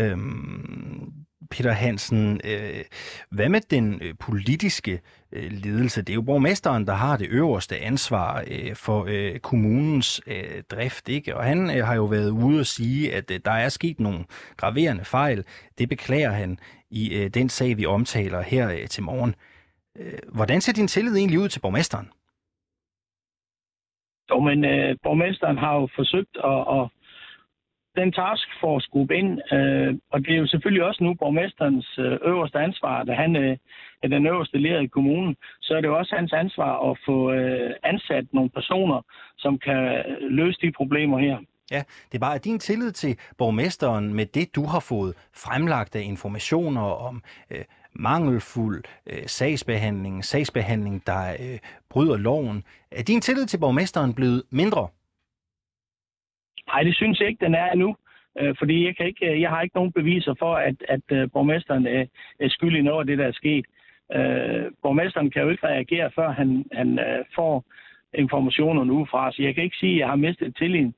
Øhm, Peter Hansen, øh, hvad med den øh, politiske øh, ledelse? Det er jo borgmesteren, der har det øverste ansvar øh, for øh, kommunens øh, drift, ikke? Og han øh, har jo været ude og sige, at øh, der er sket nogle graverende fejl. Det beklager han i øh, den sag, vi omtaler her øh, til morgen. Øh, hvordan ser din tillid egentlig ud til borgmesteren? Jo, men øh, borgmesteren har jo forsøgt at, at den taskforce gruppe ind, øh, og det er jo selvfølgelig også nu borgmesterens øh, øverste ansvar, da han øh, er den øverste leder i kommunen, så er det jo også hans ansvar at få øh, ansat nogle personer, som kan øh, løse de problemer her. Ja, det er bare din tillid til borgmesteren med det, du har fået fremlagt af informationer om øh, mangelfuld øh, sagsbehandling, sagsbehandling, der øh, bryder loven. Er din tillid til borgmesteren blevet mindre? Nej, det synes jeg ikke, den er endnu. Øh, fordi jeg, kan ikke, øh, jeg har ikke nogen beviser for, at, at øh, borgmesteren er, er skyldig i noget af det, der er sket. Øh, borgmesteren kan jo ikke reagere, før han, han øh, får informationerne udefra. Så jeg kan ikke sige, at jeg har mistet tilliden.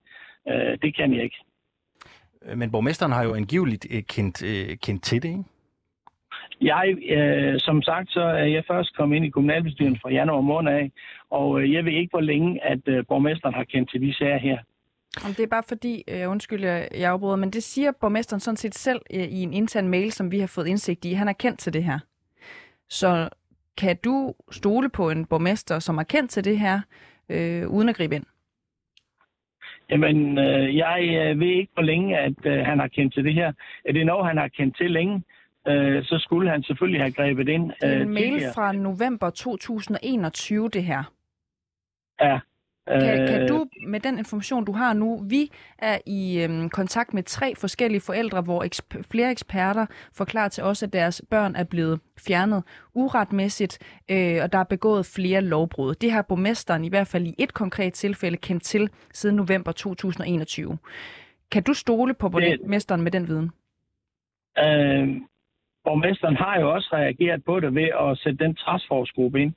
Øh, det kan jeg ikke. Men borgmesteren har jo angiveligt kendt, kendt til det, ikke? Jeg, øh, som sagt, så er jeg først kommet ind i kommunalbestyrelsen fra januar måned af, og øh, jeg ved ikke, hvor længe, at øh, borgmesteren har kendt til de sager her. Om det er bare fordi, øh, undskyld, jeg, afbryder, men det siger borgmesteren sådan set selv øh, i en intern mail, som vi har fået indsigt i. Han er kendt til det her. Så kan du stole på en borgmester, som er kendt til det her, øh, uden at gribe ind? Jamen, øh, jeg øh, ved ikke, hvor længe at øh, han har kendt til det her. Er det noget, han har kendt til længe, øh, så skulle han selvfølgelig have grebet ind. Det er en øh, mail tidligere. fra november 2021, det her. Ja. Kan, kan øh, du, med den information, du har nu, vi er i øhm, kontakt med tre forskellige forældre, hvor eksp- flere eksperter forklarer til os, at deres børn er blevet fjernet uretmæssigt, øh, og der er begået flere lovbrud. Det har borgmesteren i hvert fald i et konkret tilfælde kendt til siden november 2021. Kan du stole på borgmesteren med den viden? Øh, borgmesteren har jo også reageret på det ved at sætte den taskforce-gruppe ind,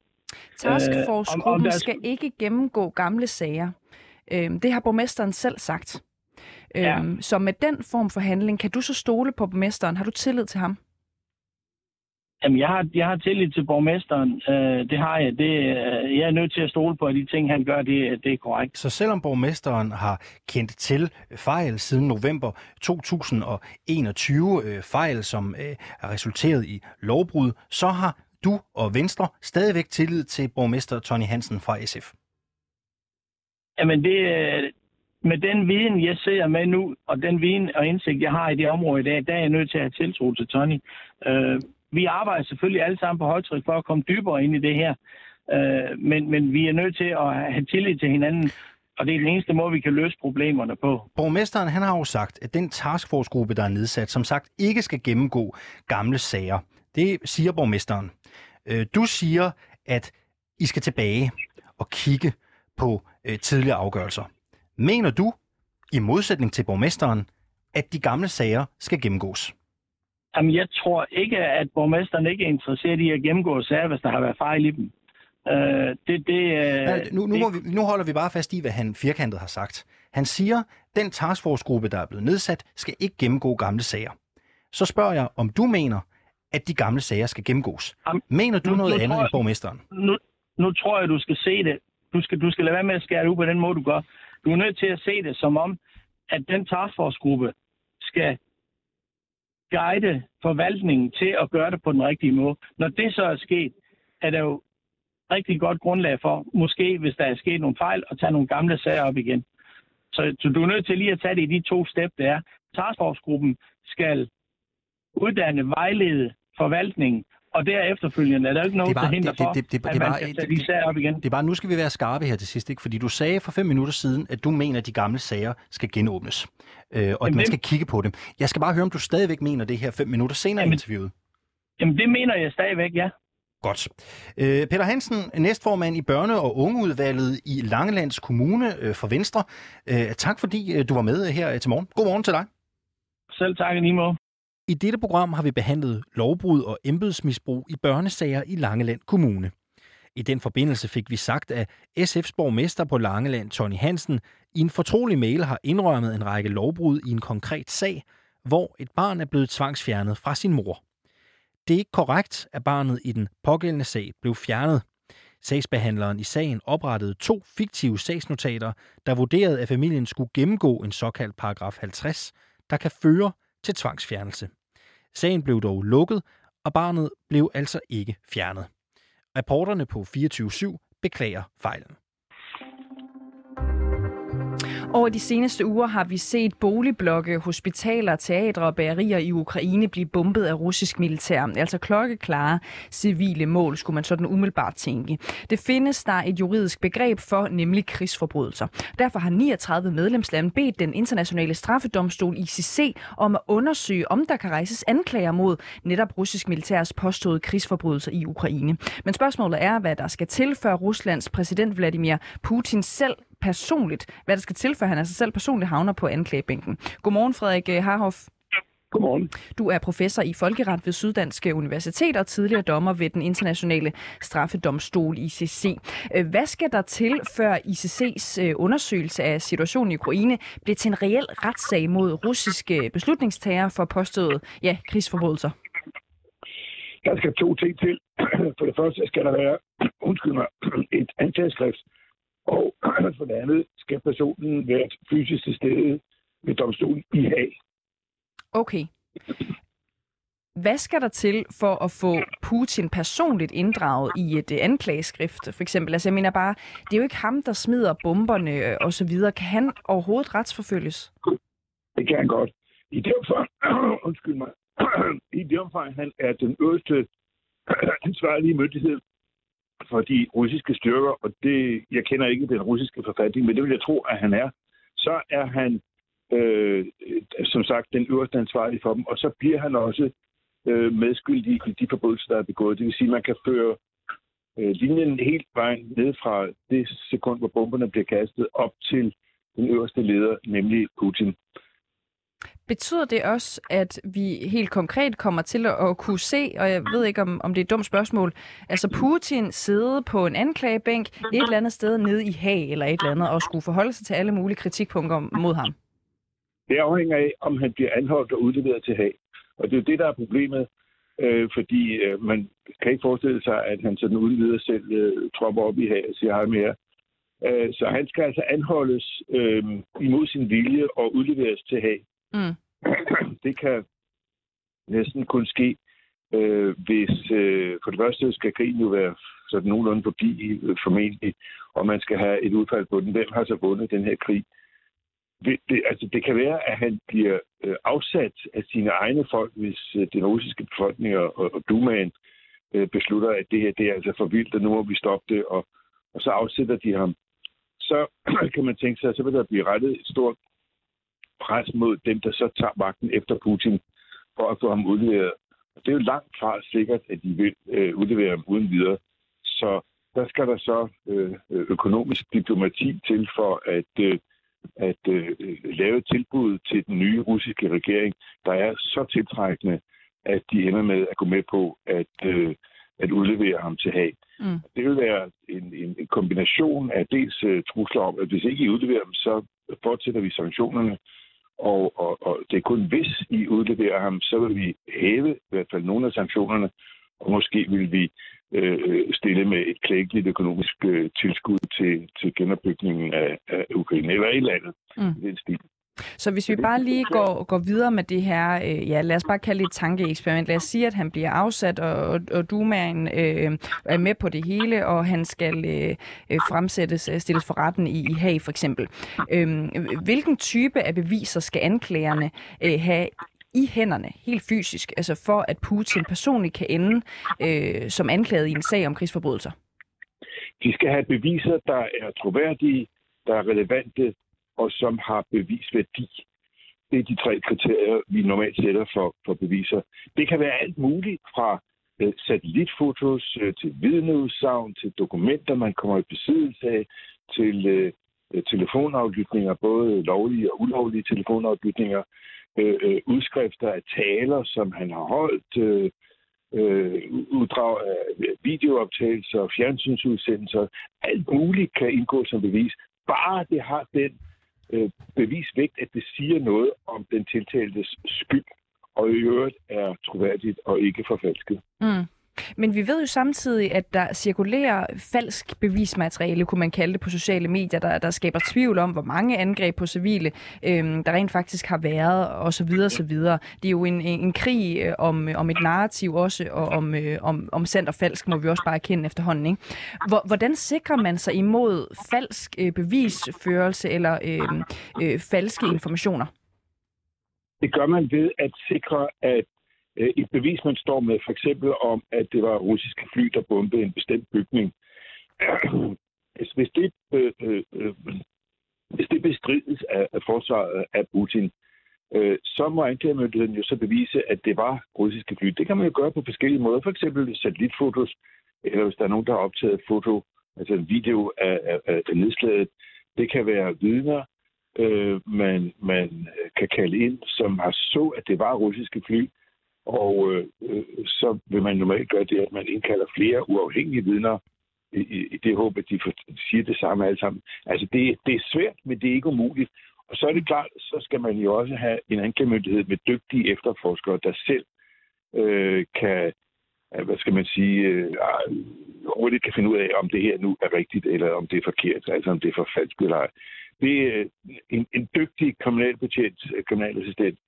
Taskforce-gruppen øh, skal ikke gennemgå gamle sager. Øh, det har borgmesteren selv sagt. Øh, ja. Så med den form for handling, kan du så stole på borgmesteren? Har du tillid til ham? Jamen, jeg har, jeg har tillid til borgmesteren. Øh, det har jeg. Det, øh, jeg er nødt til at stole på, at de ting, han gør, det, det er korrekt. Så selvom borgmesteren har kendt til fejl siden november 2021, øh, fejl som øh, er resulteret i lovbrud, så har du og Venstre stadigvæk tillid til borgmester Tony Hansen fra SF? Jamen det, med den viden, jeg ser med nu, og den viden og indsigt, jeg har i det område i dag, der er jeg nødt til at have tiltro til Tony. Uh, vi arbejder selvfølgelig alle sammen på højtryk for at komme dybere ind i det her, Øh, men, men vi er nødt til at have tillid til hinanden, og det er den eneste måde, vi kan løse problemerne på. Borgmesteren han har jo sagt, at den taskforce-gruppe, der er nedsat, som sagt ikke skal gennemgå gamle sager. Det siger borgmesteren. Øh, du siger, at I skal tilbage og kigge på øh, tidligere afgørelser. Mener du, i modsætning til borgmesteren, at de gamle sager skal gennemgås? Jamen, jeg tror ikke, at borgmesteren ikke er interesseret i at gennemgå sager, hvis der har været fejl i dem. Øh, det, det, øh, nu, nu, må vi, nu holder vi bare fast i, hvad han firkantet har sagt. Han siger, den taskforce-gruppe, der er blevet nedsat, skal ikke gennemgå gamle sager. Så spørger jeg, om du mener, at de gamle sager skal gennemgås. Jamen, Mener du nu, noget nu andet end borgmesteren? Nu, nu tror jeg, du skal se det. Du skal, du skal lade være med at skære det ud på den måde, du gør. Du er nødt til at se det som om, at den taskforce-gruppe skal guide forvaltningen til at gøre det på den rigtige måde. Når det så er sket, er der jo rigtig godt grundlag for, måske hvis der er sket nogle fejl, at tage nogle gamle sager op igen. Så, så du er nødt til lige at tage det i de to step, der er. Taskforce-gruppen skal uddanne, vejlede forvaltningen, og derefterfølgende er der ikke nogen, der hindrer for, det, det, det, at man kan tage de sager op igen. Det er bare, nu skal vi være skarpe her til sidst, ikke? fordi du sagde for fem minutter siden, at du mener, at de gamle sager skal genåbnes, øh, og jamen, at man skal kigge på dem. Jeg skal bare høre, om du stadigvæk mener det her fem minutter senere jamen, i interviewet. Jamen, det mener jeg stadigvæk, ja. Godt. Øh, Peter Hansen, næstformand i børne- og ungeudvalget i Langelands Kommune øh, for Venstre. Øh, tak fordi øh, du var med her til morgen. God morgen til dig. Selv tak, måde. I dette program har vi behandlet lovbrud og embedsmisbrug i børnesager i Langeland Kommune. I den forbindelse fik vi sagt, at SF's borgmester på Langeland, Tony Hansen, i en fortrolig mail har indrømmet en række lovbrud i en konkret sag, hvor et barn er blevet tvangsfjernet fra sin mor. Det er ikke korrekt, at barnet i den pågældende sag blev fjernet. Sagsbehandleren i sagen oprettede to fiktive sagsnotater, der vurderede, at familien skulle gennemgå en såkaldt paragraf 50, der kan føre til tvangsfjernelse. Sagen blev dog lukket, og barnet blev altså ikke fjernet. Reporterne på 24-7 beklager fejlen. Over de seneste uger har vi set boligblokke, hospitaler, teatre og bagerier i Ukraine blive bombet af russisk militær. Altså klokkeklare civile mål, skulle man sådan umiddelbart tænke. Det findes der et juridisk begreb for, nemlig krigsforbrydelser. Derfor har 39 medlemslande bedt den internationale straffedomstol ICC om at undersøge, om der kan rejses anklager mod netop russisk militærs påståede krigsforbrydelser i Ukraine. Men spørgsmålet er, hvad der skal til, før Ruslands præsident Vladimir Putin selv personligt, hvad der skal til, for han altså selv personligt havner på anklagebænken. Godmorgen, Frederik øh, Harhoff. Godmorgen. Du er professor i folkeret ved Syddanske Universitet og tidligere dommer ved den internationale straffedomstol ICC. Øh, hvad skal der til, før ICC's øh, undersøgelse af situationen i Ukraine bliver til en reel retssag mod russiske beslutningstagere for påstået ja, krigsforbrydelser? Der skal to ting til. For det første skal der være undskyld mig, et anklageskrift og for det andet skal personen være fysisk til stede ved domstolen i Haag. Okay. Hvad skal der til for at få Putin personligt inddraget i et anklageskrift, for eksempel? Altså, jeg mener bare, det er jo ikke ham, der smider bomberne og så videre. Kan han overhovedet retsforfølges? Det kan han godt. I det omfang, undskyld mig, i det omfang, han er den øverste ansvarlige myndighed for de russiske styrker, og det, jeg kender ikke den russiske forfatning, men det vil jeg tro, at han er, så er han øh, som sagt den øverste ansvarlige for dem, og så bliver han også øh, medskyldig i de forbrydelser, der er begået. Det vil sige, at man kan føre øh, linjen helt vejen ned fra det sekund, hvor bomberne bliver kastet, op til den øverste leder, nemlig Putin. Betyder det også, at vi helt konkret kommer til at kunne se, og jeg ved ikke, om, om det er et dumt spørgsmål, altså Putin sidde på en anklagebænk et eller andet sted nede i Haag eller et eller andet, og skulle forholde sig til alle mulige kritikpunkter mod ham? Det afhænger af, om han bliver anholdt og udleveret til Haag. Og det er jo det, der er problemet, øh, fordi øh, man kan ikke forestille sig, at han sådan uden videre selv øh, tropper op i Haag og siger hej mere. Øh, så han skal altså anholdes øh, imod sin vilje og udleveres til Haag. Mm. Det kan næsten kun ske, øh, hvis øh, for det første skal krigen jo være sådan nogenlunde forbi øh, formentlig, og man skal have et udfald på den. Hvem har så vundet den her krig? Det, det, altså, det kan være, at han bliver øh, afsat af sine egne folk, hvis øh, den russiske befolkning og, og, og Dumaen øh, beslutter, at det her det er altså for vildt, og nu må vi stoppe det, og, og så afsætter de ham. Så kan man tænke sig, at så vil der blive rettet et stort pres mod dem, der så tager magten efter Putin for at få ham udleveret. Og det er jo langt fra sikkert, at de vil øh, udlevere ham uden videre. Så der skal der så øh, økonomisk diplomati til for at, øh, at øh, lave tilbud til den nye russiske regering, der er så tiltrækkende, at de ender med at gå med på at, øh, at udlevere ham til Haag. Mm. Det vil være en, en, en kombination af dels uh, trusler om, at hvis ikke I udleverer ham, så fortsætter vi sanktionerne, og, og, og det er kun hvis I udleverer ham, så vil vi hæve i hvert fald nogle af sanktionerne, og måske vil vi øh, stille med et klækkeligt økonomisk øh, tilskud til, til genopbygningen af, af Ukraine, eller et eller andet mm. i den stil. Så hvis vi bare lige går, går videre med det her, øh, ja, lad os bare kalde det et tankeeksperiment. Lad os sige, at han bliver afsat, og, og, og Dumaen øh, er med på det hele, og han skal øh, fremsættes, øh, stilles for retten i, i Haag for eksempel. Øh, hvilken type af beviser skal anklagerne øh, have i hænderne, helt fysisk, altså for at Putin personligt kan ende øh, som anklaget i en sag om krigsforbrydelser? De skal have beviser, der er troværdige, der er relevante, og som har bevisværdi. Det er de tre kriterier, vi normalt sætter for, for beviser. Det kan være alt muligt fra øh, satellitfotos øh, til vidneudsagn, til dokumenter, man kommer i besiddelse af, til øh, øh telefonaflytninger, både lovlige og ulovlige telefonaflytninger, øh, øh, udskrifter af taler, som han har holdt, øh, øh, uddrag af videooptagelser og fjernsynsudsendelser. Alt muligt kan indgå som bevis, bare det har den øh, bevisvægt, at det siger noget om den tiltaltes skyld, og i øvrigt er troværdigt og ikke forfalsket. Mm. Men vi ved jo samtidig, at der cirkulerer falsk bevismateriale, kunne man kalde det, på sociale medier, der, der skaber tvivl om, hvor mange angreb på civile, øhm, der rent faktisk har været, og så videre, så videre. Det er jo en, en krig øh, om, øh, om et narrativ også, og om, øh, om, om sandt og falsk, må vi også bare erkende efterhånden. Ikke? Hvor, hvordan sikrer man sig imod falsk øh, bevisførelse eller øh, øh, falske informationer? Det gør man ved at sikre, at Øh, et bevis, man står med, for eksempel om, at det var russiske fly, der bombede en bestemt bygning, hvis det, øh, øh, øh, hvis det bestrides af, af forsvaret af Putin, øh, så må anklagemyndigheden jo så bevise, at det var russiske fly. Det kan man jo gøre på forskellige måder, for eksempel satellitfotos, eller hvis der er nogen, der har optaget foto, altså en video af, af, af nedslaget. Det kan være vidner, øh, man, man kan kalde ind, som har så, at det var russiske fly, og øh, øh, så vil man normalt gøre det, at man indkalder flere uafhængige vidner i, i, det håb, at de siger det samme alle sammen. Altså, det, det er svært, men det er ikke umuligt. Og så er det klart, så skal man jo også have en anklagemyndighed med dygtige efterforskere, der selv øh, kan, hvad skal man sige, øh, ah, hurtigt kan finde ud af, om det her nu er rigtigt, eller om det er forkert, altså om det er forfalskt eller ej. Det er en, en dygtig kriminalbetjent, øh, kriminalassistent,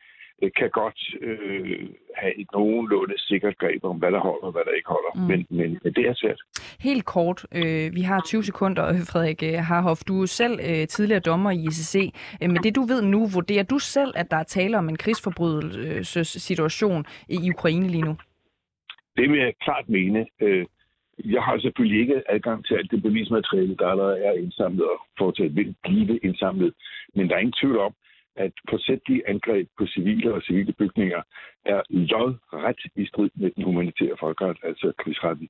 kan godt øh, have et nogenlunde sikkert greb om, hvad der holder og hvad der ikke holder. Mm. Men, men, men det er svært. Helt kort, øh, vi har 20 sekunder, Frederik øh, Harhoff. Du er selv øh, tidligere dommer i ICC. Øh, men det du ved nu, vurderer du selv, at der er tale om en krigsforbrydelsessituation i Ukraine lige nu? Det vil jeg klart mene. Øh, jeg har selvfølgelig ikke adgang til alt det bevismateriale, der allerede er indsamlet og fortsat vil blive indsamlet. Men der er ingen tvivl om, at forsætlige angreb på civile og civile bygninger er lodret i strid med den humanitære folkeret, altså krigsretten.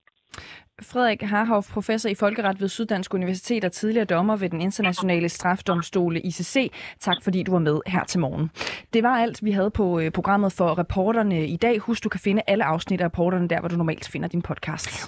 Frederik Harhoff, professor i folkeret ved Syddansk Universitet og tidligere dommer ved den internationale strafdomstole ICC. Tak fordi du var med her til morgen. Det var alt, vi havde på øh, programmet for reporterne i dag. Husk, du kan finde alle afsnit af reporterne der, hvor du normalt finder din podcast.